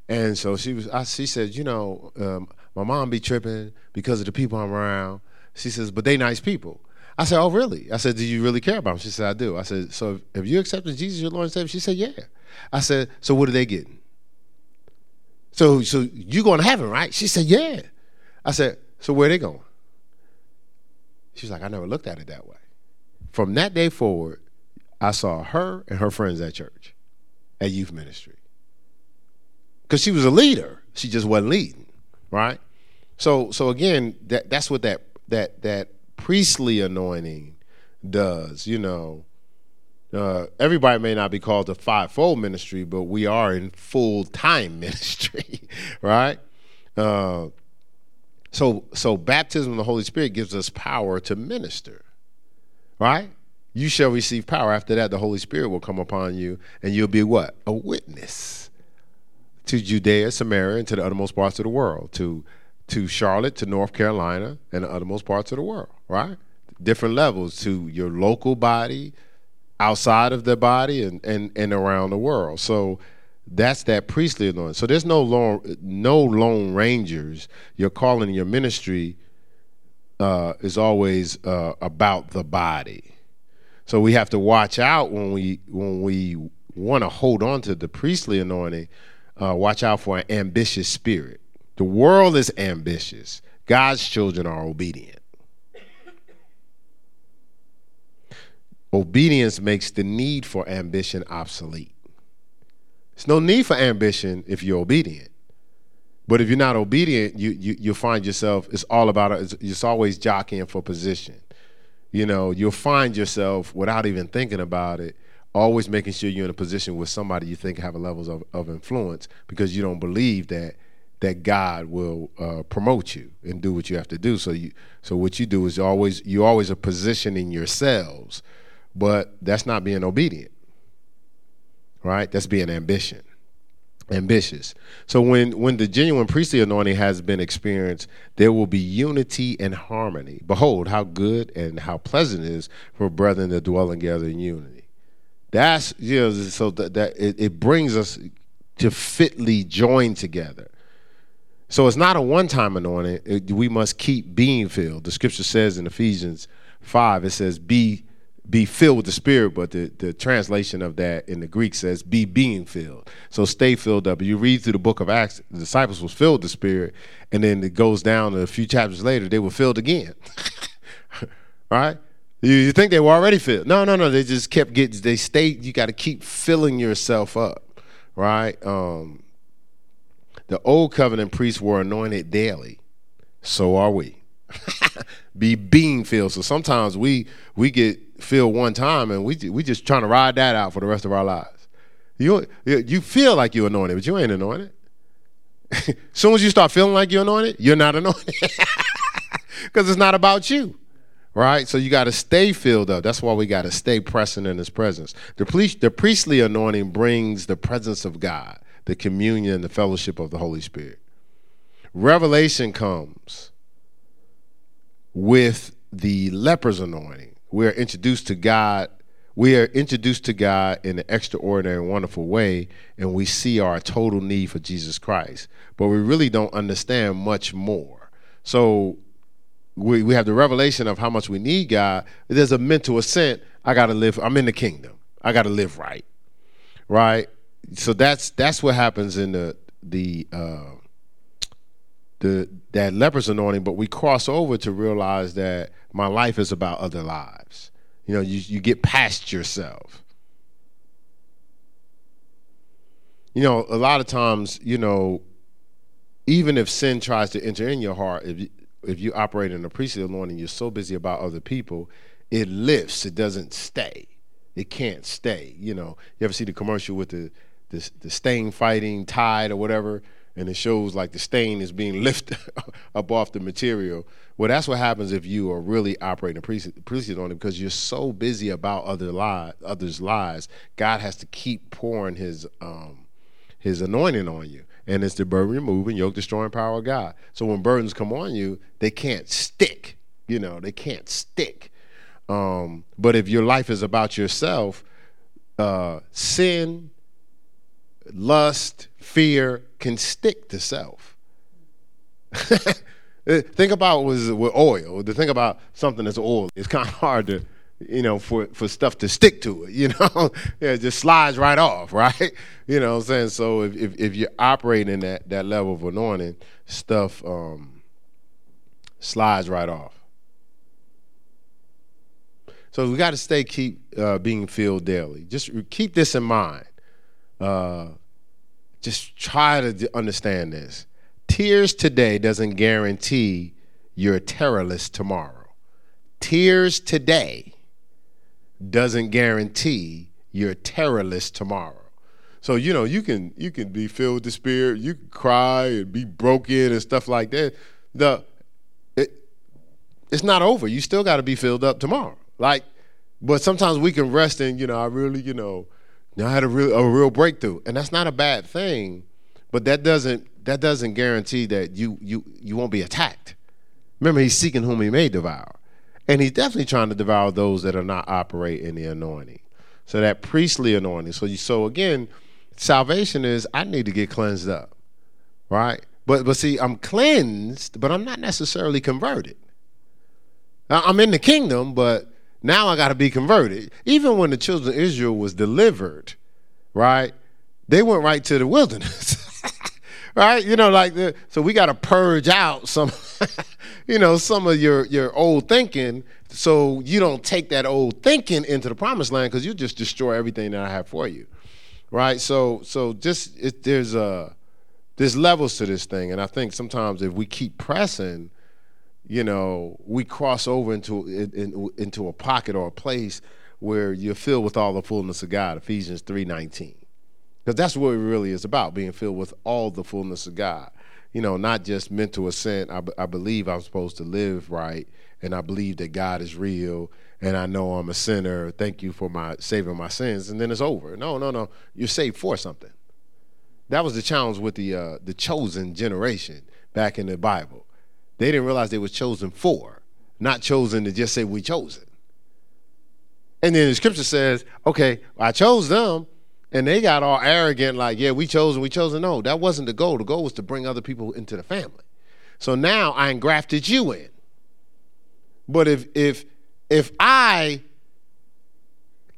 and so she was. I, she said, you know, um, my mom be tripping because of the people I'm around. She says, but they nice people. I said, oh really? I said, do you really care about them? She said, I do. I said, so if you accepted Jesus your Lord and Savior? She said, yeah. I said, so what are they getting? So so you going to heaven, right? She said, yeah. I said, so where they going? She's like, I never looked at it that way. From that day forward, I saw her and her friends at church, at youth ministry. Because she was a leader. She just wasn't leading, right? So so again, that that's what that that that priestly anointing does, you know. Uh, everybody may not be called to fivefold ministry, but we are in full time ministry, right? Uh, so so baptism of the Holy Spirit gives us power to minister. Right? You shall receive power. After that, the Holy Spirit will come upon you, and you'll be what? A witness to Judea, Samaria, and to the uttermost parts of the world, to to Charlotte, to North Carolina, and the uttermost parts of the world, right? Different levels to your local body, outside of the body and, and, and around the world. So that's that priestly anointing. So there's no lone, no lone rangers. Your calling, your ministry uh, is always uh, about the body. So we have to watch out when we when we want to hold on to the priestly anointing. Uh, watch out for an ambitious spirit. The world is ambitious. God's children are obedient. Obedience makes the need for ambition obsolete. There's no need for ambition if you're obedient. But if you're not obedient, you you you'll find yourself it's all about it's, it's always jockeying for position. You know, you'll find yourself without even thinking about it, always making sure you're in a position with somebody you think have a levels of, of influence because you don't believe that that God will uh, promote you and do what you have to do. So you so what you do is always you always are positioning yourselves, but that's not being obedient. Right? That's being ambition ambitious. So when when the genuine priestly anointing has been experienced, there will be unity and harmony. Behold, how good and how pleasant it is for brethren to dwell together in unity. That's you know, so that, that it, it brings us to fitly join together. So it's not a one-time anointing. It, we must keep being filled. The scripture says in Ephesians five, it says, "Be be filled with the Spirit, but the, the translation of that in the Greek says be being filled. So stay filled up. You read through the book of Acts, the disciples was filled with the Spirit, and then it goes down a few chapters later, they were filled again. right? You, you think they were already filled. No, no, no. They just kept getting, they stayed, you got to keep filling yourself up, right? Um, the old covenant priests were anointed daily. So are we. be being filled. So sometimes we we get feel one time, and we we just trying to ride that out for the rest of our lives. You you feel like you're anointed, but you ain't anointed. as soon as you start feeling like you're anointed, you're not anointed because it's not about you, right? So you got to stay filled up. That's why we got to stay present in His presence. The the priestly anointing brings the presence of God, the communion, the fellowship of the Holy Spirit. Revelation comes with the leper's anointing we are introduced to God. We are introduced to God in an extraordinary, wonderful way, and we see our total need for Jesus Christ. But we really don't understand much more. So we, we have the revelation of how much we need God. There's a mental assent. I got to live. I'm in the kingdom. I got to live right, right. So that's that's what happens in the the uh, the that leper's anointing, but we cross over to realize that my life is about other lives. You know, you, you get past yourself. You know, a lot of times, you know, even if sin tries to enter in your heart, if you, if you operate in a priestly anointing, you're so busy about other people, it lifts. It doesn't stay. It can't stay. You know, you ever see the commercial with the the, the stain fighting tide or whatever? And it shows like the stain is being lifted up off the material. Well, that's what happens if you are really operating a priesthood on it because you're so busy about other lives, others' lives. God has to keep pouring His um, His anointing on you, and it's the burden removing, yoke destroying power of God. So when burdens come on you, they can't stick. You know, they can't stick. Um, but if your life is about yourself, uh, sin, lust, fear can stick to self. think about was with oil. To think about something that's oil, it's kind of hard to, you know, for, for stuff to stick to it. You know, yeah, it just slides right off, right? You know, what I'm saying. So if if, if you're operating that that level of anointing, stuff um, slides right off. So we got to stay keep uh, being filled daily. Just keep this in mind. Uh, just try to understand this. Tears today doesn't guarantee you're terrorless tomorrow. Tears today doesn't guarantee you're terrorless tomorrow. So you know you can you can be filled with the spirit, you can cry and be broken and stuff like that. The it, it's not over. You still got to be filled up tomorrow. Like, but sometimes we can rest in you know I really you know now I had a real a real breakthrough, and that's not a bad thing, but that doesn't that doesn't guarantee that you you you won't be attacked. Remember, he's seeking whom he may devour, and he's definitely trying to devour those that are not operating in the anointing. So that priestly anointing. So you so again, salvation is I need to get cleansed up. Right? But but see, I'm cleansed, but I'm not necessarily converted. I'm in the kingdom, but now I got to be converted. Even when the children of Israel was delivered, right? They went right to the wilderness. right? You know, like the, so we got to purge out some, you know, some of your your old thinking, so you don't take that old thinking into the promised land because you just destroy everything that I have for you, right? So so just it, there's a there's levels to this thing, and I think sometimes if we keep pressing, you know, we cross over into in, into a pocket or a place where you're filled with all the fullness of God. Ephesians three nineteen because that's what it really is about being filled with all the fullness of God. You know, not just mental assent. I, I believe I'm supposed to live right, and I believe that God is real, and I know I'm a sinner. Thank you for my saving my sins, and then it's over. No, no, no. You're saved for something. That was the challenge with the uh, the chosen generation back in the Bible. They didn't realize they were chosen for, not chosen to just say we chosen. And then the scripture says, okay, I chose them, and they got all arrogant, like, yeah, we chosen, we chosen. No, that wasn't the goal. The goal was to bring other people into the family. So now I engrafted you in. But if if if I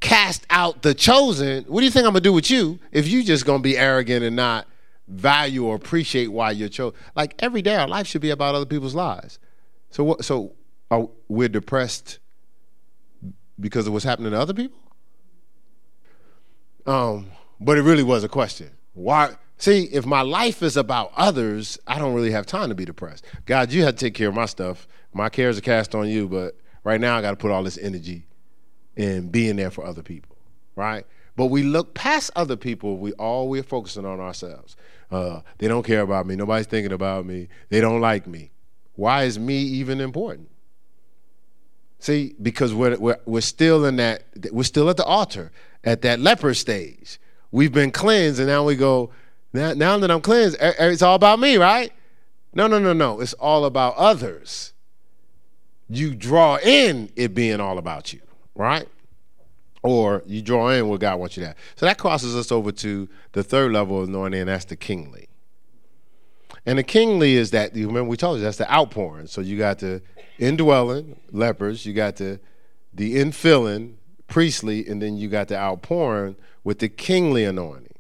cast out the chosen, what do you think I'm gonna do with you if you just gonna be arrogant and not value or appreciate why you're chosen? Like every day, our life should be about other people's lives. So what? So are, we're depressed because of what's happening to other people? Um, but it really was a question. Why? See, if my life is about others, I don't really have time to be depressed. God, you have to take care of my stuff. My cares are cast on you, but right now I got to put all this energy in being there for other people, right? But we look past other people. We all we're focusing on ourselves. Uh, they don't care about me. Nobody's thinking about me. They don't like me. Why is me even important? See, because we're, we're, we're still in that, we're still at the altar at that leper stage. We've been cleansed, and now we go, now, now that I'm cleansed, it's all about me, right? No, no, no, no. It's all about others. You draw in it being all about you, right? Or you draw in what God wants you to have. So that crosses us over to the third level of anointing, and that's the kingly. And the kingly is that, you remember we told you, that's the outpouring. So you got the indwelling, lepers, you got the, the infilling, priestly, and then you got the outpouring with the kingly anointing.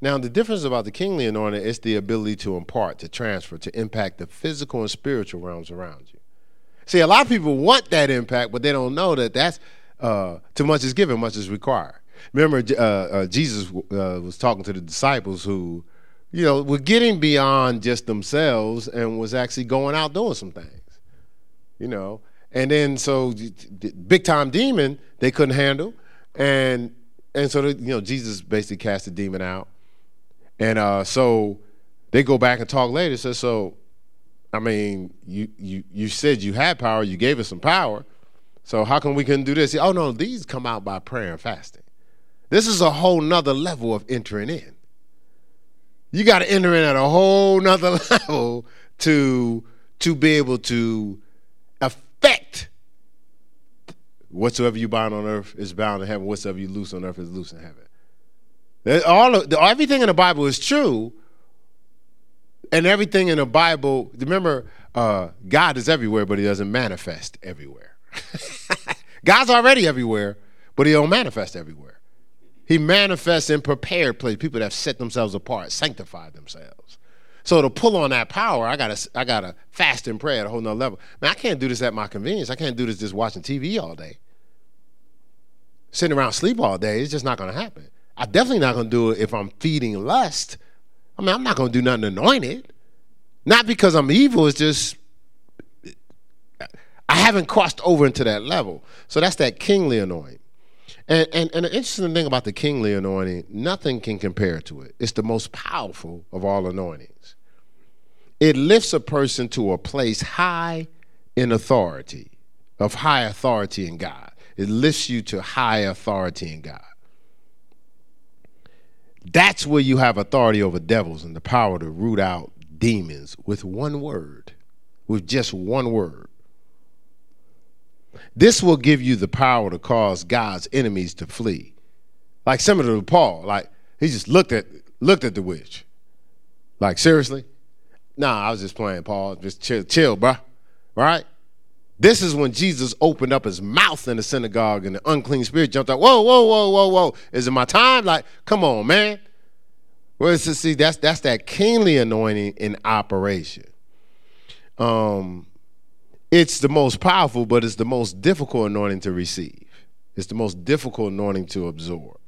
Now, the difference about the kingly anointing is the ability to impart, to transfer, to impact the physical and spiritual realms around you. See, a lot of people want that impact, but they don't know that that's uh, too much is given, much is required. Remember, uh, uh, Jesus uh, was talking to the disciples who, you know, were getting beyond just themselves and was actually going out doing some things. You know, and then so big time demon they couldn't handle, and and so you know Jesus basically cast the demon out, and uh, so they go back and talk later. Says so, I mean you you you said you had power, you gave us some power, so how come we couldn't do this? Oh no, these come out by prayer and fasting. This is a whole nother level of entering in. You got to enter in at a whole nother level to to be able to affect Whatsoever you bind on earth is bound in heaven. Whatsoever you loose on earth is loose in heaven. All of, everything in the Bible is true, and everything in the Bible. Remember, uh, God is everywhere, but He doesn't manifest everywhere. God's already everywhere, but He don't manifest everywhere. He manifests in prepared places. People that have set themselves apart, sanctified themselves. So to pull on that power, I gotta I gotta fast and pray at a whole nother level. Man, I can't do this at my convenience. I can't do this just watching TV all day. Sitting around sleep all day, it's just not gonna happen. I'm definitely not gonna do it if I'm feeding lust. I mean, I'm not gonna do nothing anointed. Not because I'm evil, it's just I haven't crossed over into that level. So that's that kingly anointing. And, and, and the interesting thing about the kingly anointing, nothing can compare to it. It's the most powerful of all anointings. It lifts a person to a place high in authority, of high authority in God. It lifts you to high authority in God. That's where you have authority over devils and the power to root out demons with one word, with just one word. This will give you the power to cause God's enemies to flee. Like similar to Paul. Like he just looked at looked at the witch. Like seriously? Nah, I was just playing, Paul. Just chill, chill, bro. Right? This is when Jesus opened up his mouth in the synagogue and the unclean spirit jumped out. Whoa, whoa, whoa, whoa, whoa. Is it my time? Like, come on, man. Well, it's, see, that's that's that kingly anointing in operation. Um, it's the most powerful, but it's the most difficult anointing to receive. It's the most difficult anointing to absorb.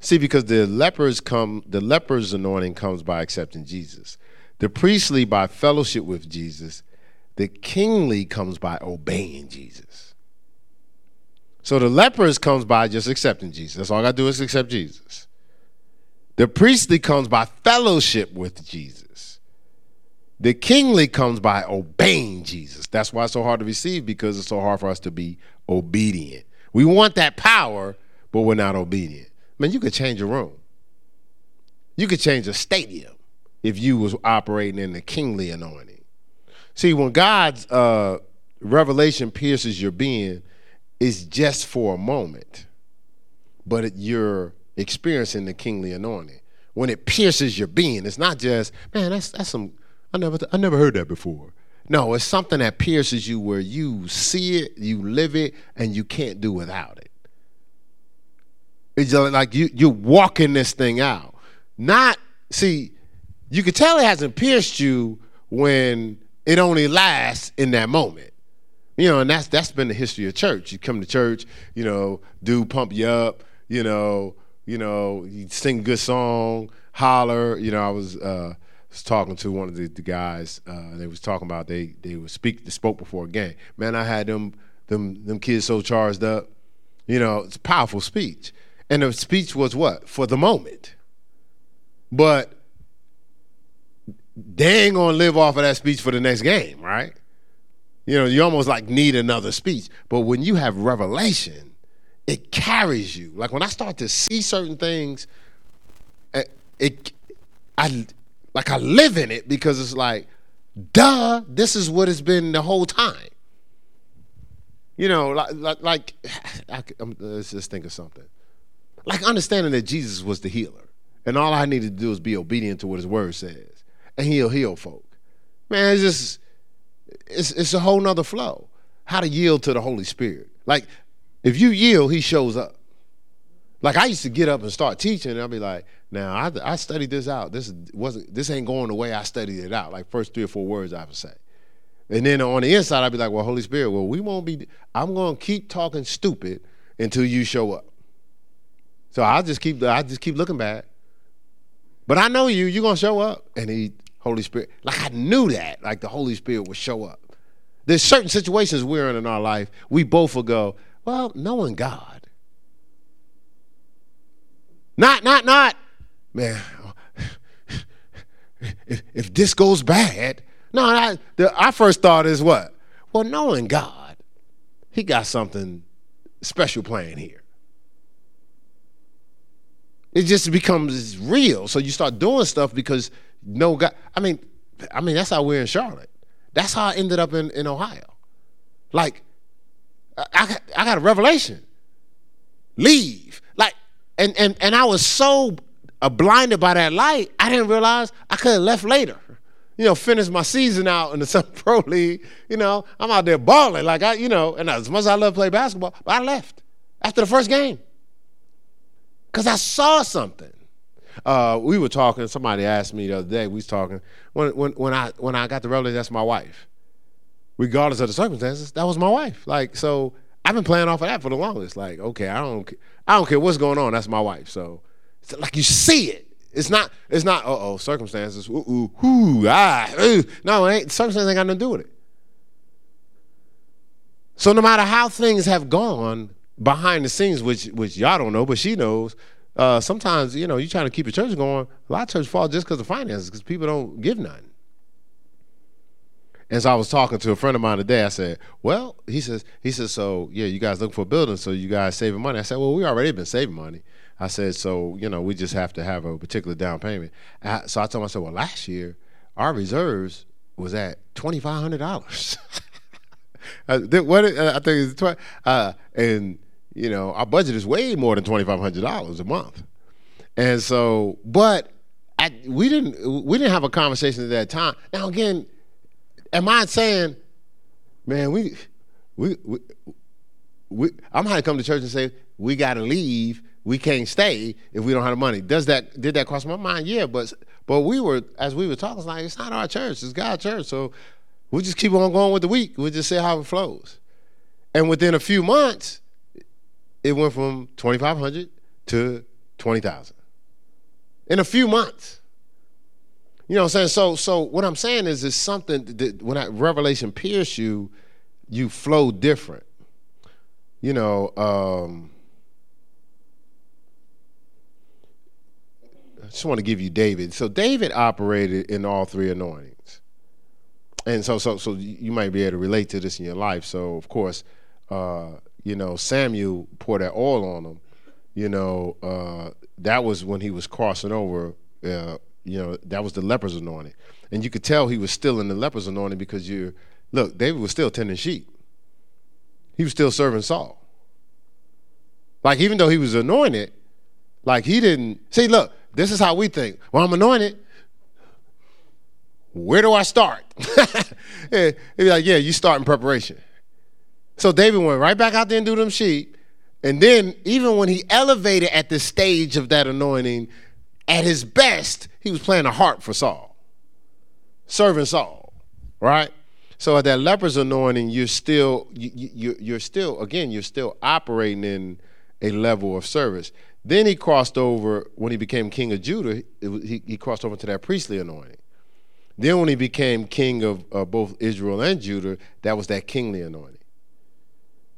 See, because the lepers come, the lepers anointing comes by accepting Jesus. The priestly by fellowship with Jesus. The kingly comes by obeying Jesus. So the lepers comes by just accepting Jesus. That's all I got to do is accept Jesus. The priestly comes by fellowship with Jesus. The kingly comes by obeying Jesus. That's why it's so hard to receive because it's so hard for us to be obedient. We want that power, but we're not obedient. Man, you could change a room. You could change a stadium if you was operating in the kingly anointing. See, when God's uh, revelation pierces your being, it's just for a moment, but you're experiencing the kingly anointing. When it pierces your being, it's not just, man, that's that's some I never I never heard that before. No, it's something that pierces you where you see it, you live it, and you can't do without it. It's like you you're walking this thing out. Not see, you can tell it hasn't pierced you when it only lasts in that moment. You know, and that's that's been the history of church. You come to church, you know, dude pump you up, you know, you know, you sing a good song, holler. You know, I was uh, was talking to one of the, the guys. Uh, they was talking about they they would speak they spoke before a game. Man, I had them them them kids so charged up. You know, it's a powerful speech, and the speech was what for the moment, but they ain't gonna live off of that speech for the next game, right? You know, you almost like need another speech. But when you have revelation, it carries you. Like when I start to see certain things, eh, it, I like I live in it because it's like, duh, this is what it's been the whole time. You know, like like, like I, um, let's just think of something. Like understanding that Jesus was the healer, and all I needed to do is be obedient to what His Word says, and He'll heal folk. Man, it's just it's it's a whole nother flow. How to yield to the Holy Spirit. Like if you yield, he shows up. Like I used to get up and start teaching, and I'd be like, "Now I, I studied this out. This wasn't. This ain't going the way I studied it out. Like first three or four words I would say, and then on the inside I'd be like, "Well, Holy Spirit, well, we won't be. I'm to keep talking stupid until you show up. So I'll just keep. I just keep looking back. But I know you. You're gonna show up, and he, Holy Spirit, like I knew that. Like the Holy Spirit would show up. There's certain situations we're in in our life. We both will go, well, knowing God. Not, not, not, man, if, if this goes bad. No, I, the, our first thought is what? Well, knowing God, He got something special playing here. It just becomes real. So you start doing stuff because no God. I mean, I mean that's how we're in Charlotte. That's how I ended up in, in Ohio. Like I, I got a revelation. Leave. And, and, and I was so uh, blinded by that light, I didn't realize I could have left later. You know, finish my season out in the Pro League. You know, I'm out there balling. Like, I, you know, and as much as I love to play basketball, but I left after the first game because I saw something. Uh, we were talking. Somebody asked me the other day. We was talking when when when I when I got the revelation. That's my wife regardless of the circumstances, that was my wife. Like, so I've been playing off of that for the longest. Like, okay, I don't, I don't care what's going on. That's my wife. So, like, you see it. It's not, it's not. Uh oh, circumstances. Ooh, ooh, ooh, ah, ooh. No, it ain't. Circumstances ain't got nothing to do with it. So no matter how things have gone behind the scenes, which which y'all don't know, but she knows. Uh, sometimes you know you trying to keep your church going. A lot of churches fall just because of finances, because people don't give nothing. So I was talking to a friend of mine today. I said, "Well," he says, "He says, so yeah, you guys looking for a building, so you guys saving money." I said, "Well, we already been saving money." I said, "So you know, we just have to have a particular down payment." I, so I told myself, "Well, last year our reserves was at twenty five hundred dollars." what uh, I think it's twenty, uh, and you know, our budget is way more than twenty five hundred dollars a month, and so, but I, we didn't we didn't have a conversation at that time. Now again, am I saying, man, we we we, we I'm going to come to church and say we got to leave, we can't stay if we don't have the money. Does that did that cross my mind? Yeah, but but we were as we were talking, it's like it's not our church, it's God's church, so we just keep on going with the week. We just see how it flows, and within a few months it went from 2,500 to 20,000 in a few months. You know what I'm saying? So, so what I'm saying is, it's something that when that revelation pierce you, you flow different. You know, um, I just want to give you David. So David operated in all three anointings, and so so so you might be able to relate to this in your life. So of course, uh, you know, Samuel poured that oil on him. You know, uh, that was when he was crossing over. Uh, you know, that was the leper's anointing, and you could tell he was still in the leper's anointing because you look, David was still tending sheep. He was still serving Saul. Like even though he was anointed, like he didn't see. Look, this is how we think. Well, I'm anointed. Where do I start? He'd be like, yeah, you start in preparation. So David went right back out there and do them sheep. And then, even when he elevated at the stage of that anointing, at his best, he was playing a harp for Saul, serving Saul, right? So at that leper's anointing, you're still, you, you, you're still, again, you're still operating in a level of service. Then he crossed over when he became king of Judah. Was, he, he crossed over to that priestly anointing. Then when he became king of uh, both Israel and Judah, that was that kingly anointing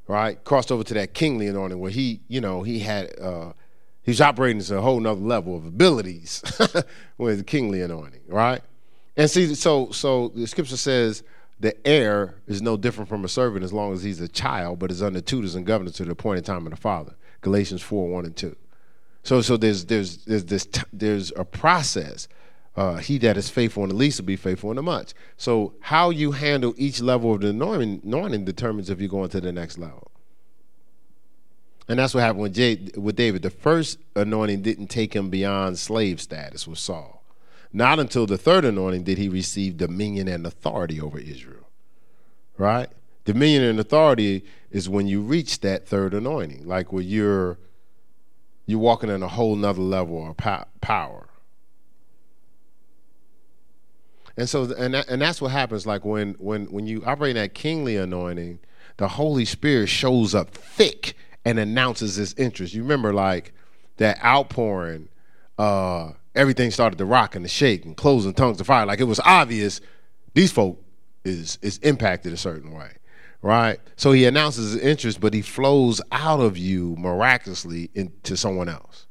right? Crossed over to that kingly anointing where he, you know, he had uh he was operating at a whole nother level of abilities with kingly anointing, right? And see, so so the scripture says the heir is no different from a servant as long as he's a child, but is under tutors and governors to the appointed time of the father. Galatians 4, 1 and 2. So so there's there's there's this there's a process uh, he that is faithful in the least will be faithful in the much. So how you handle each level of the anointing, anointing determines if you're going to the next level. And that's what happened with, Jay, with David. The first anointing didn't take him beyond slave status with Saul. Not until the third anointing did he receive dominion and authority over Israel. Right? Dominion and authority is when you reach that third anointing, like when you're you're walking in a whole nother level of power. And so, and that, and that's what happens. Like when when when you operate in that kingly anointing, the Holy Spirit shows up thick and announces His interest. You remember, like that outpouring. Uh, everything started to rock and to shake and closing tongues of fire. Like it was obvious these folk is is impacted a certain way, right? So he announces his interest, but he flows out of you miraculously into someone else.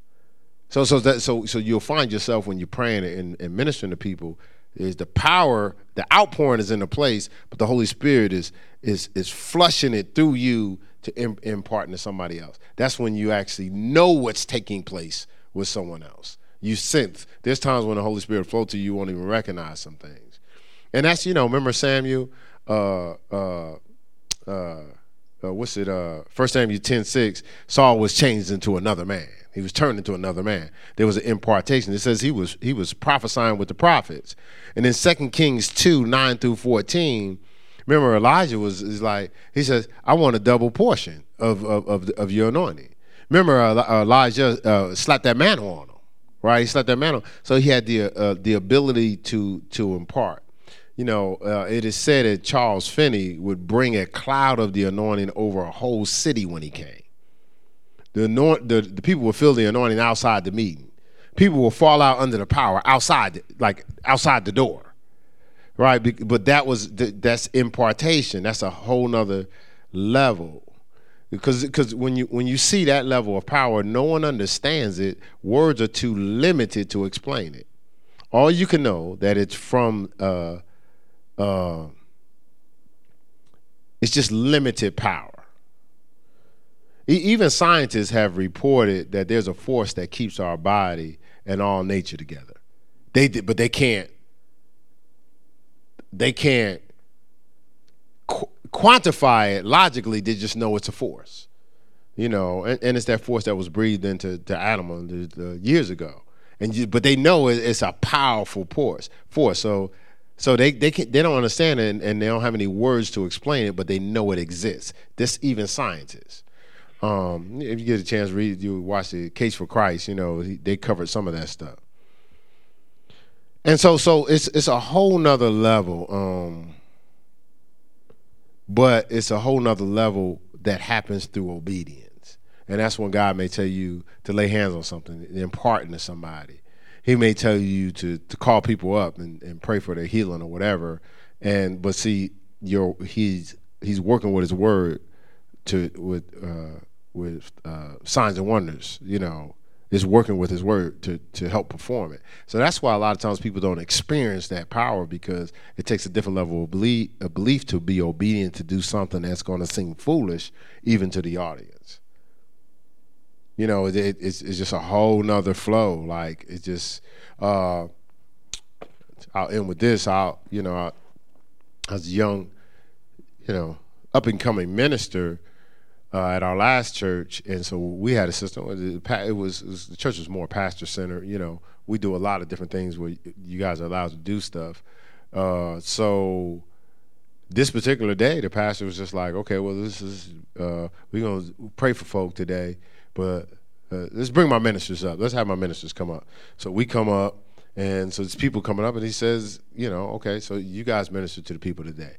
So so that so so you'll find yourself when you're praying and, and ministering to people is the power, the outpouring is in the place, but the Holy Spirit is is is flushing it through you to Im- impart into somebody else. That's when you actually know what's taking place with someone else. You sense. There's times when the Holy Spirit flows to you, you won't even recognize some things. And that's you know, remember Samuel, uh, uh, uh, uh what's it? Uh, First Samuel 10, 6, Saul was changed into another man. He was turned into another man. There was an impartation. It says he was he was prophesying with the prophets. And in 2 Kings 2, 9 through 14, remember Elijah was is like, he says, I want a double portion of of, of, of your anointing. Remember uh, Elijah uh, slapped that mantle on him, right? He slapped that mantle. So he had the uh, the ability to to impart. You know, uh, it is said that Charles Finney would bring a cloud of the anointing over a whole city when he came. The, anoint, the, the people will feel the anointing outside the meeting. People will fall out under the power outside, like outside the door, right? But that was that's impartation. That's a whole nother level because because when you when you see that level of power, no one understands it. Words are too limited to explain it. All you can know that it's from uh, uh, it's just limited power. Even scientists have reported that there's a force that keeps our body and all nature together. They did, but they can't. They can't qu- quantify it logically. They just know it's a force. You know, and, and it's that force that was breathed into to Adam years ago. And you, but they know it, it's a powerful force. Force. So so they they can, they don't understand it and, and, they don't have any words to explain it, but they know it exists. This even scientists. Um, if you get a chance, read you watch the Case for Christ. You know they covered some of that stuff. And so so it's it's a whole nother level. Um, but it's a whole nother level that happens through obedience. And that's when God may tell you to lay hands on something, impart to somebody he may tell you to to call people up and, and pray for their healing or whatever. And but see, your he's he's working with his word to with uh, with uh, signs and wonders. You know, is working with his word to to help perform it. So that's why a lot of times people don't experience that power because it takes a different level of belief, a belief to be obedient to do something that's going to seem foolish even to the audience you know, it, it's it's just a whole nother flow. Like it's just. Uh, I'll end with this. I'll you know, I, was a young, you know, up and coming minister uh, at our last church, and so we had a system. It was, it was the church was more pastor centered. You know, we do a lot of different things where you guys are allowed to do stuff. Uh, so this particular day, the pastor was just like, "Okay, well, this is uh, we're gonna pray for folk today." But uh, let's bring my ministers up. Let's have my ministers come up. So we come up, and so there's people coming up, and he says, you know, okay, so you guys minister to the people today.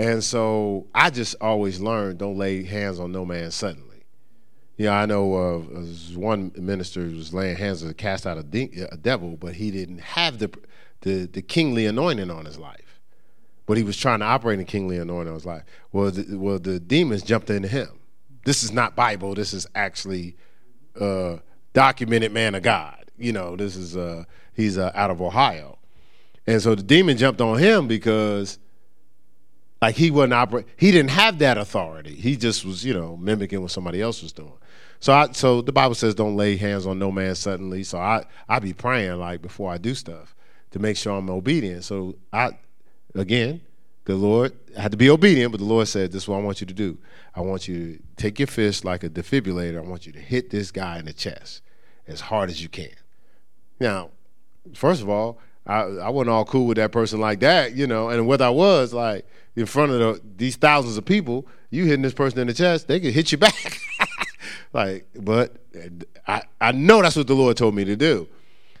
And so I just always learned don't lay hands on no man suddenly. Yeah, I know uh, one minister was laying hands to cast out a, de- a devil, but he didn't have the, the the kingly anointing on his life. But he was trying to operate in kingly anointing on his life. Well, the, well, the demons jumped into him this is not Bible. This is actually uh, documented man of God. You know, this is uh, he's uh, out of Ohio, and so the demon jumped on him because like he wasn't operate. He didn't have that authority. He just was, you know, mimicking what somebody else was doing. So I, so the Bible says, don't lay hands on no man suddenly. So I, I be praying like before I do stuff to make sure I'm obedient. So I, again, the Lord I had to be obedient, but the Lord said, This is what I want you to do. I want you to take your fist like a defibrillator. I want you to hit this guy in the chest as hard as you can. Now, first of all, I, I wasn't all cool with that person like that, you know, and whether I was, like, in front of the, these thousands of people, you hitting this person in the chest, they could hit you back. like, but I, I know that's what the Lord told me to do.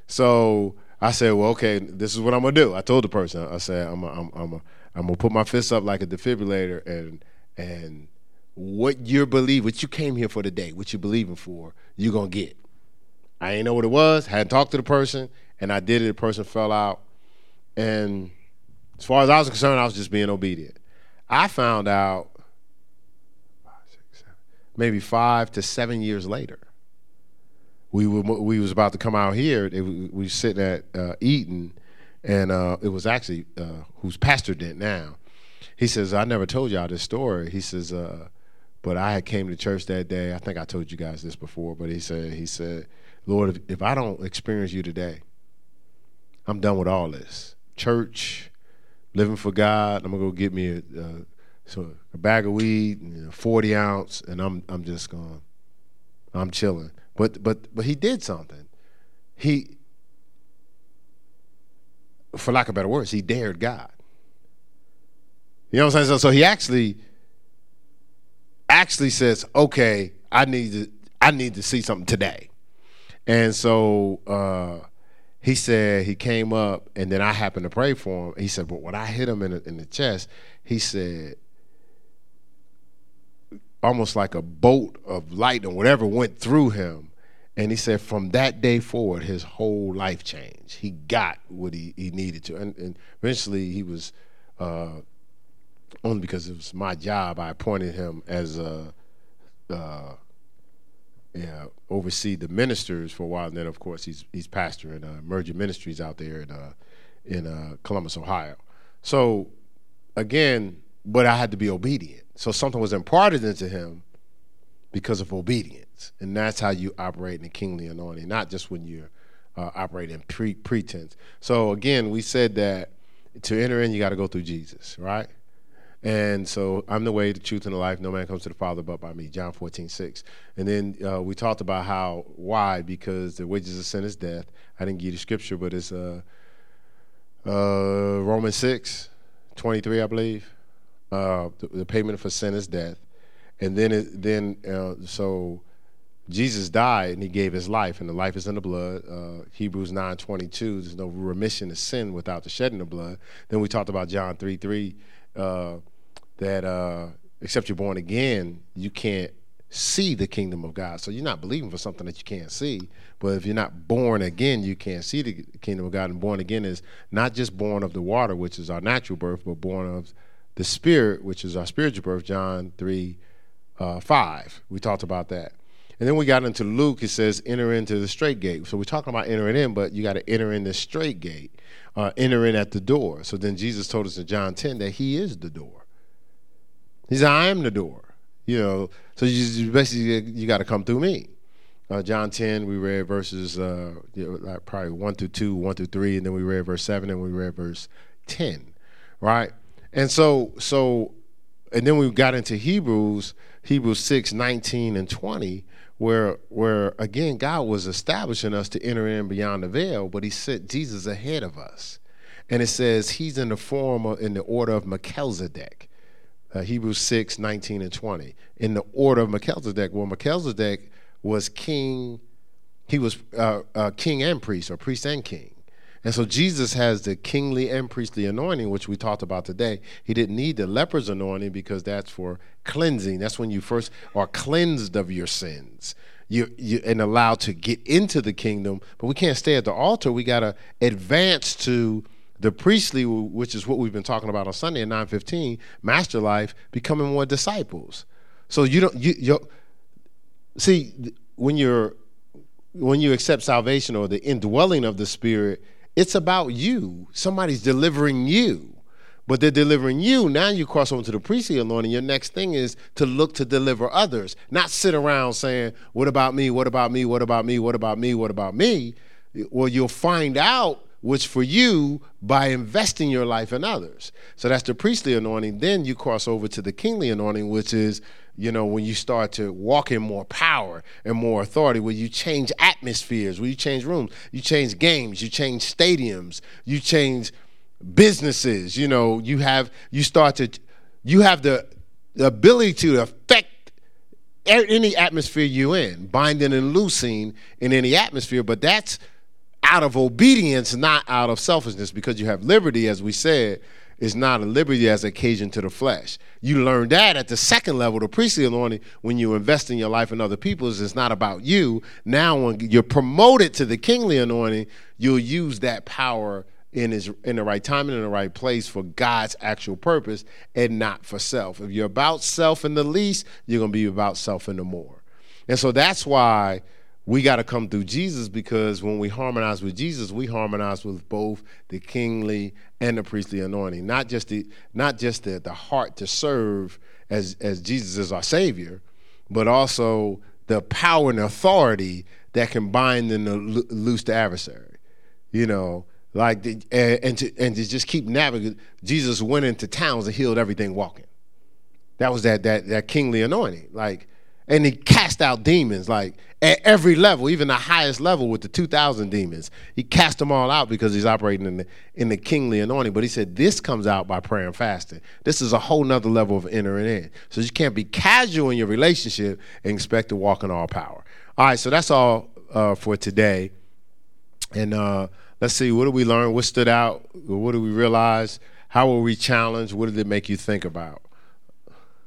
So I said, well, okay, this is what I'm gonna do. I told the person, I said, I'm, a, I'm, I'm, a, I'm gonna put my fist up like a defibrillator, and and what you believe, what you came here for today, what you believing for, you're gonna get. I ain't know what it was. Hadn't talked to the person, and I did it. The person fell out, and as far as I was concerned, I was just being obedient. I found out maybe five to seven years later we were we was about to come out here. It, we were sitting at uh, Eaton, and uh, it was actually uh, who's pastored it now. He says, "I never told y'all this story." He says, uh, "But I had came to church that day. I think I told you guys this before, but he said, he said, Lord, if, if I don't experience you today, I'm done with all this church, living for God. I'm gonna go get me a, a, so a bag of weed, and a 40 ounce, and I'm I'm just going, I'm chilling." But but but he did something. He for lack of better words, he dared God. You know what I'm saying? So, so he actually actually says, "Okay, I need to I need to see something today." And so uh, he said he came up, and then I happened to pray for him. He said, "But when I hit him in the, in the chest, he said, almost like a bolt of light or whatever went through him." And he said from that day forward, his whole life changed. He got what he, he needed to. And, and eventually he was, uh, only because it was my job, I appointed him as a, uh, yeah, oversee the ministers for a while. And then, of course, he's he's pastoring uh, Emerging Ministries out there in uh, in uh, Columbus, Ohio. So, again, but I had to be obedient. So something was imparted into him because of obedience. And that's how you operate in the kingly anointing, not just when you're uh, operating pre- pretense. So again, we said that to enter in, you got to go through Jesus, right? And so I'm the way, the truth, and the life. No man comes to the Father but by me. John 14, 6. And then uh, we talked about how, why? Because the wages of sin is death. I didn't give you the scripture, but it's uh, uh, Romans 6, 23, I believe. Uh, the, the, payment for sin is death. And then, it, then uh, so Jesus died and he gave his life, and the life is in the blood. Uh, Hebrews 9 22, there's no remission of sin without the shedding of blood. Then we talked about John 3 3 uh, that uh, except you're born again, you can't see the kingdom of God. So you're not believing for something that you can't see. But if you're not born again, you can't see the kingdom of God. And born again is not just born of the water, which is our natural birth, but born of the spirit, which is our spiritual birth. John 3 uh, 5. We talked about that. And then we got into Luke, it says, enter into the straight gate. So we're talking about entering in, but you got to enter in the straight gate uh, entering at the door. So then Jesus told us in John 10 that he is the door. He said, I am the door. You know, so you basically you got to come through me. Uh, John 10, we read verses uh, like probably 1 through 2, 1 through 3, and then we read verse 7, and we read verse 10, right? And so, so, and then we got into Hebrews, Hebrews 6, 19 and 20, where where again God was establishing us to enter in beyond the veil, but He sent Jesus ahead of us, and it says He's in the form of, in the order of Melchizedek, uh, Hebrews 6, 19 and 20, in the order of Melchizedek. Well, Melchizedek was king, he was uh, uh, king and priest, or priest and king. And so Jesus has the kingly and priestly anointing, which we talked about today. He didn't need the leper's anointing because that's for cleansing. That's when you first are cleansed of your sins. You, you and allowed to get into the kingdom, but we can't stay at the altar. We got to advance to the priestly, which is what we've been talking about on Sunday at nine fifteen. Master life, becoming more disciples. So you don't you you see when you're when you accept salvation or the indwelling of the Spirit it's about you. Somebody's delivering you. But they're delivering you. Now you cross over to the priestly anointing. Your next thing is to look to deliver others, not sit around saying, What about me? What about me? What about me? What about me? What about me? Well, you'll find out which for you by investing your life in others. So that's the priestly anointing. Then you cross over to the kingly anointing, which is you know, when you start to walk in more power and more authority, where you change atmospheres, where you change rooms, you change games, you change stadiums, you change businesses, you know, you have you start to you have the, the ability to affect any atmosphere you're in, binding and loosing in any atmosphere, but that's out of obedience, not out of selfishness, because you have liberty, as we said, is not a liberty as occasion to the flesh. You learn that at the second level, the priestly anointing, when you invest in your life in other people's, it's not about you. Now, when you're promoted to the kingly anointing, you'll use that power in his in the right time and in the right place for God's actual purpose and not for self. If you're about self in the least, you're gonna be about self in the more. And so that's why we got to come through Jesus because when we harmonize with Jesus, we harmonize with both the kingly and the priestly anointing. Not just the not just the, the heart to serve as as Jesus is our Savior, but also the power and authority that can bind and loose the adversary. You know, like the, and, and to and to just keep navigating. Jesus went into towns and healed everything walking. That was that that that kingly anointing. Like and he cast out demons like at every level, even the highest level with the 2,000 demons. He cast them all out because he's operating in the, in the kingly anointing. But he said this comes out by prayer and fasting. This is a whole nother level of entering in. So you can't be casual in your relationship and expect to walk in all power. All right, so that's all uh, for today. And uh, let's see, what did we learn? What stood out? What did we realize? How were we challenged? What did it make you think about?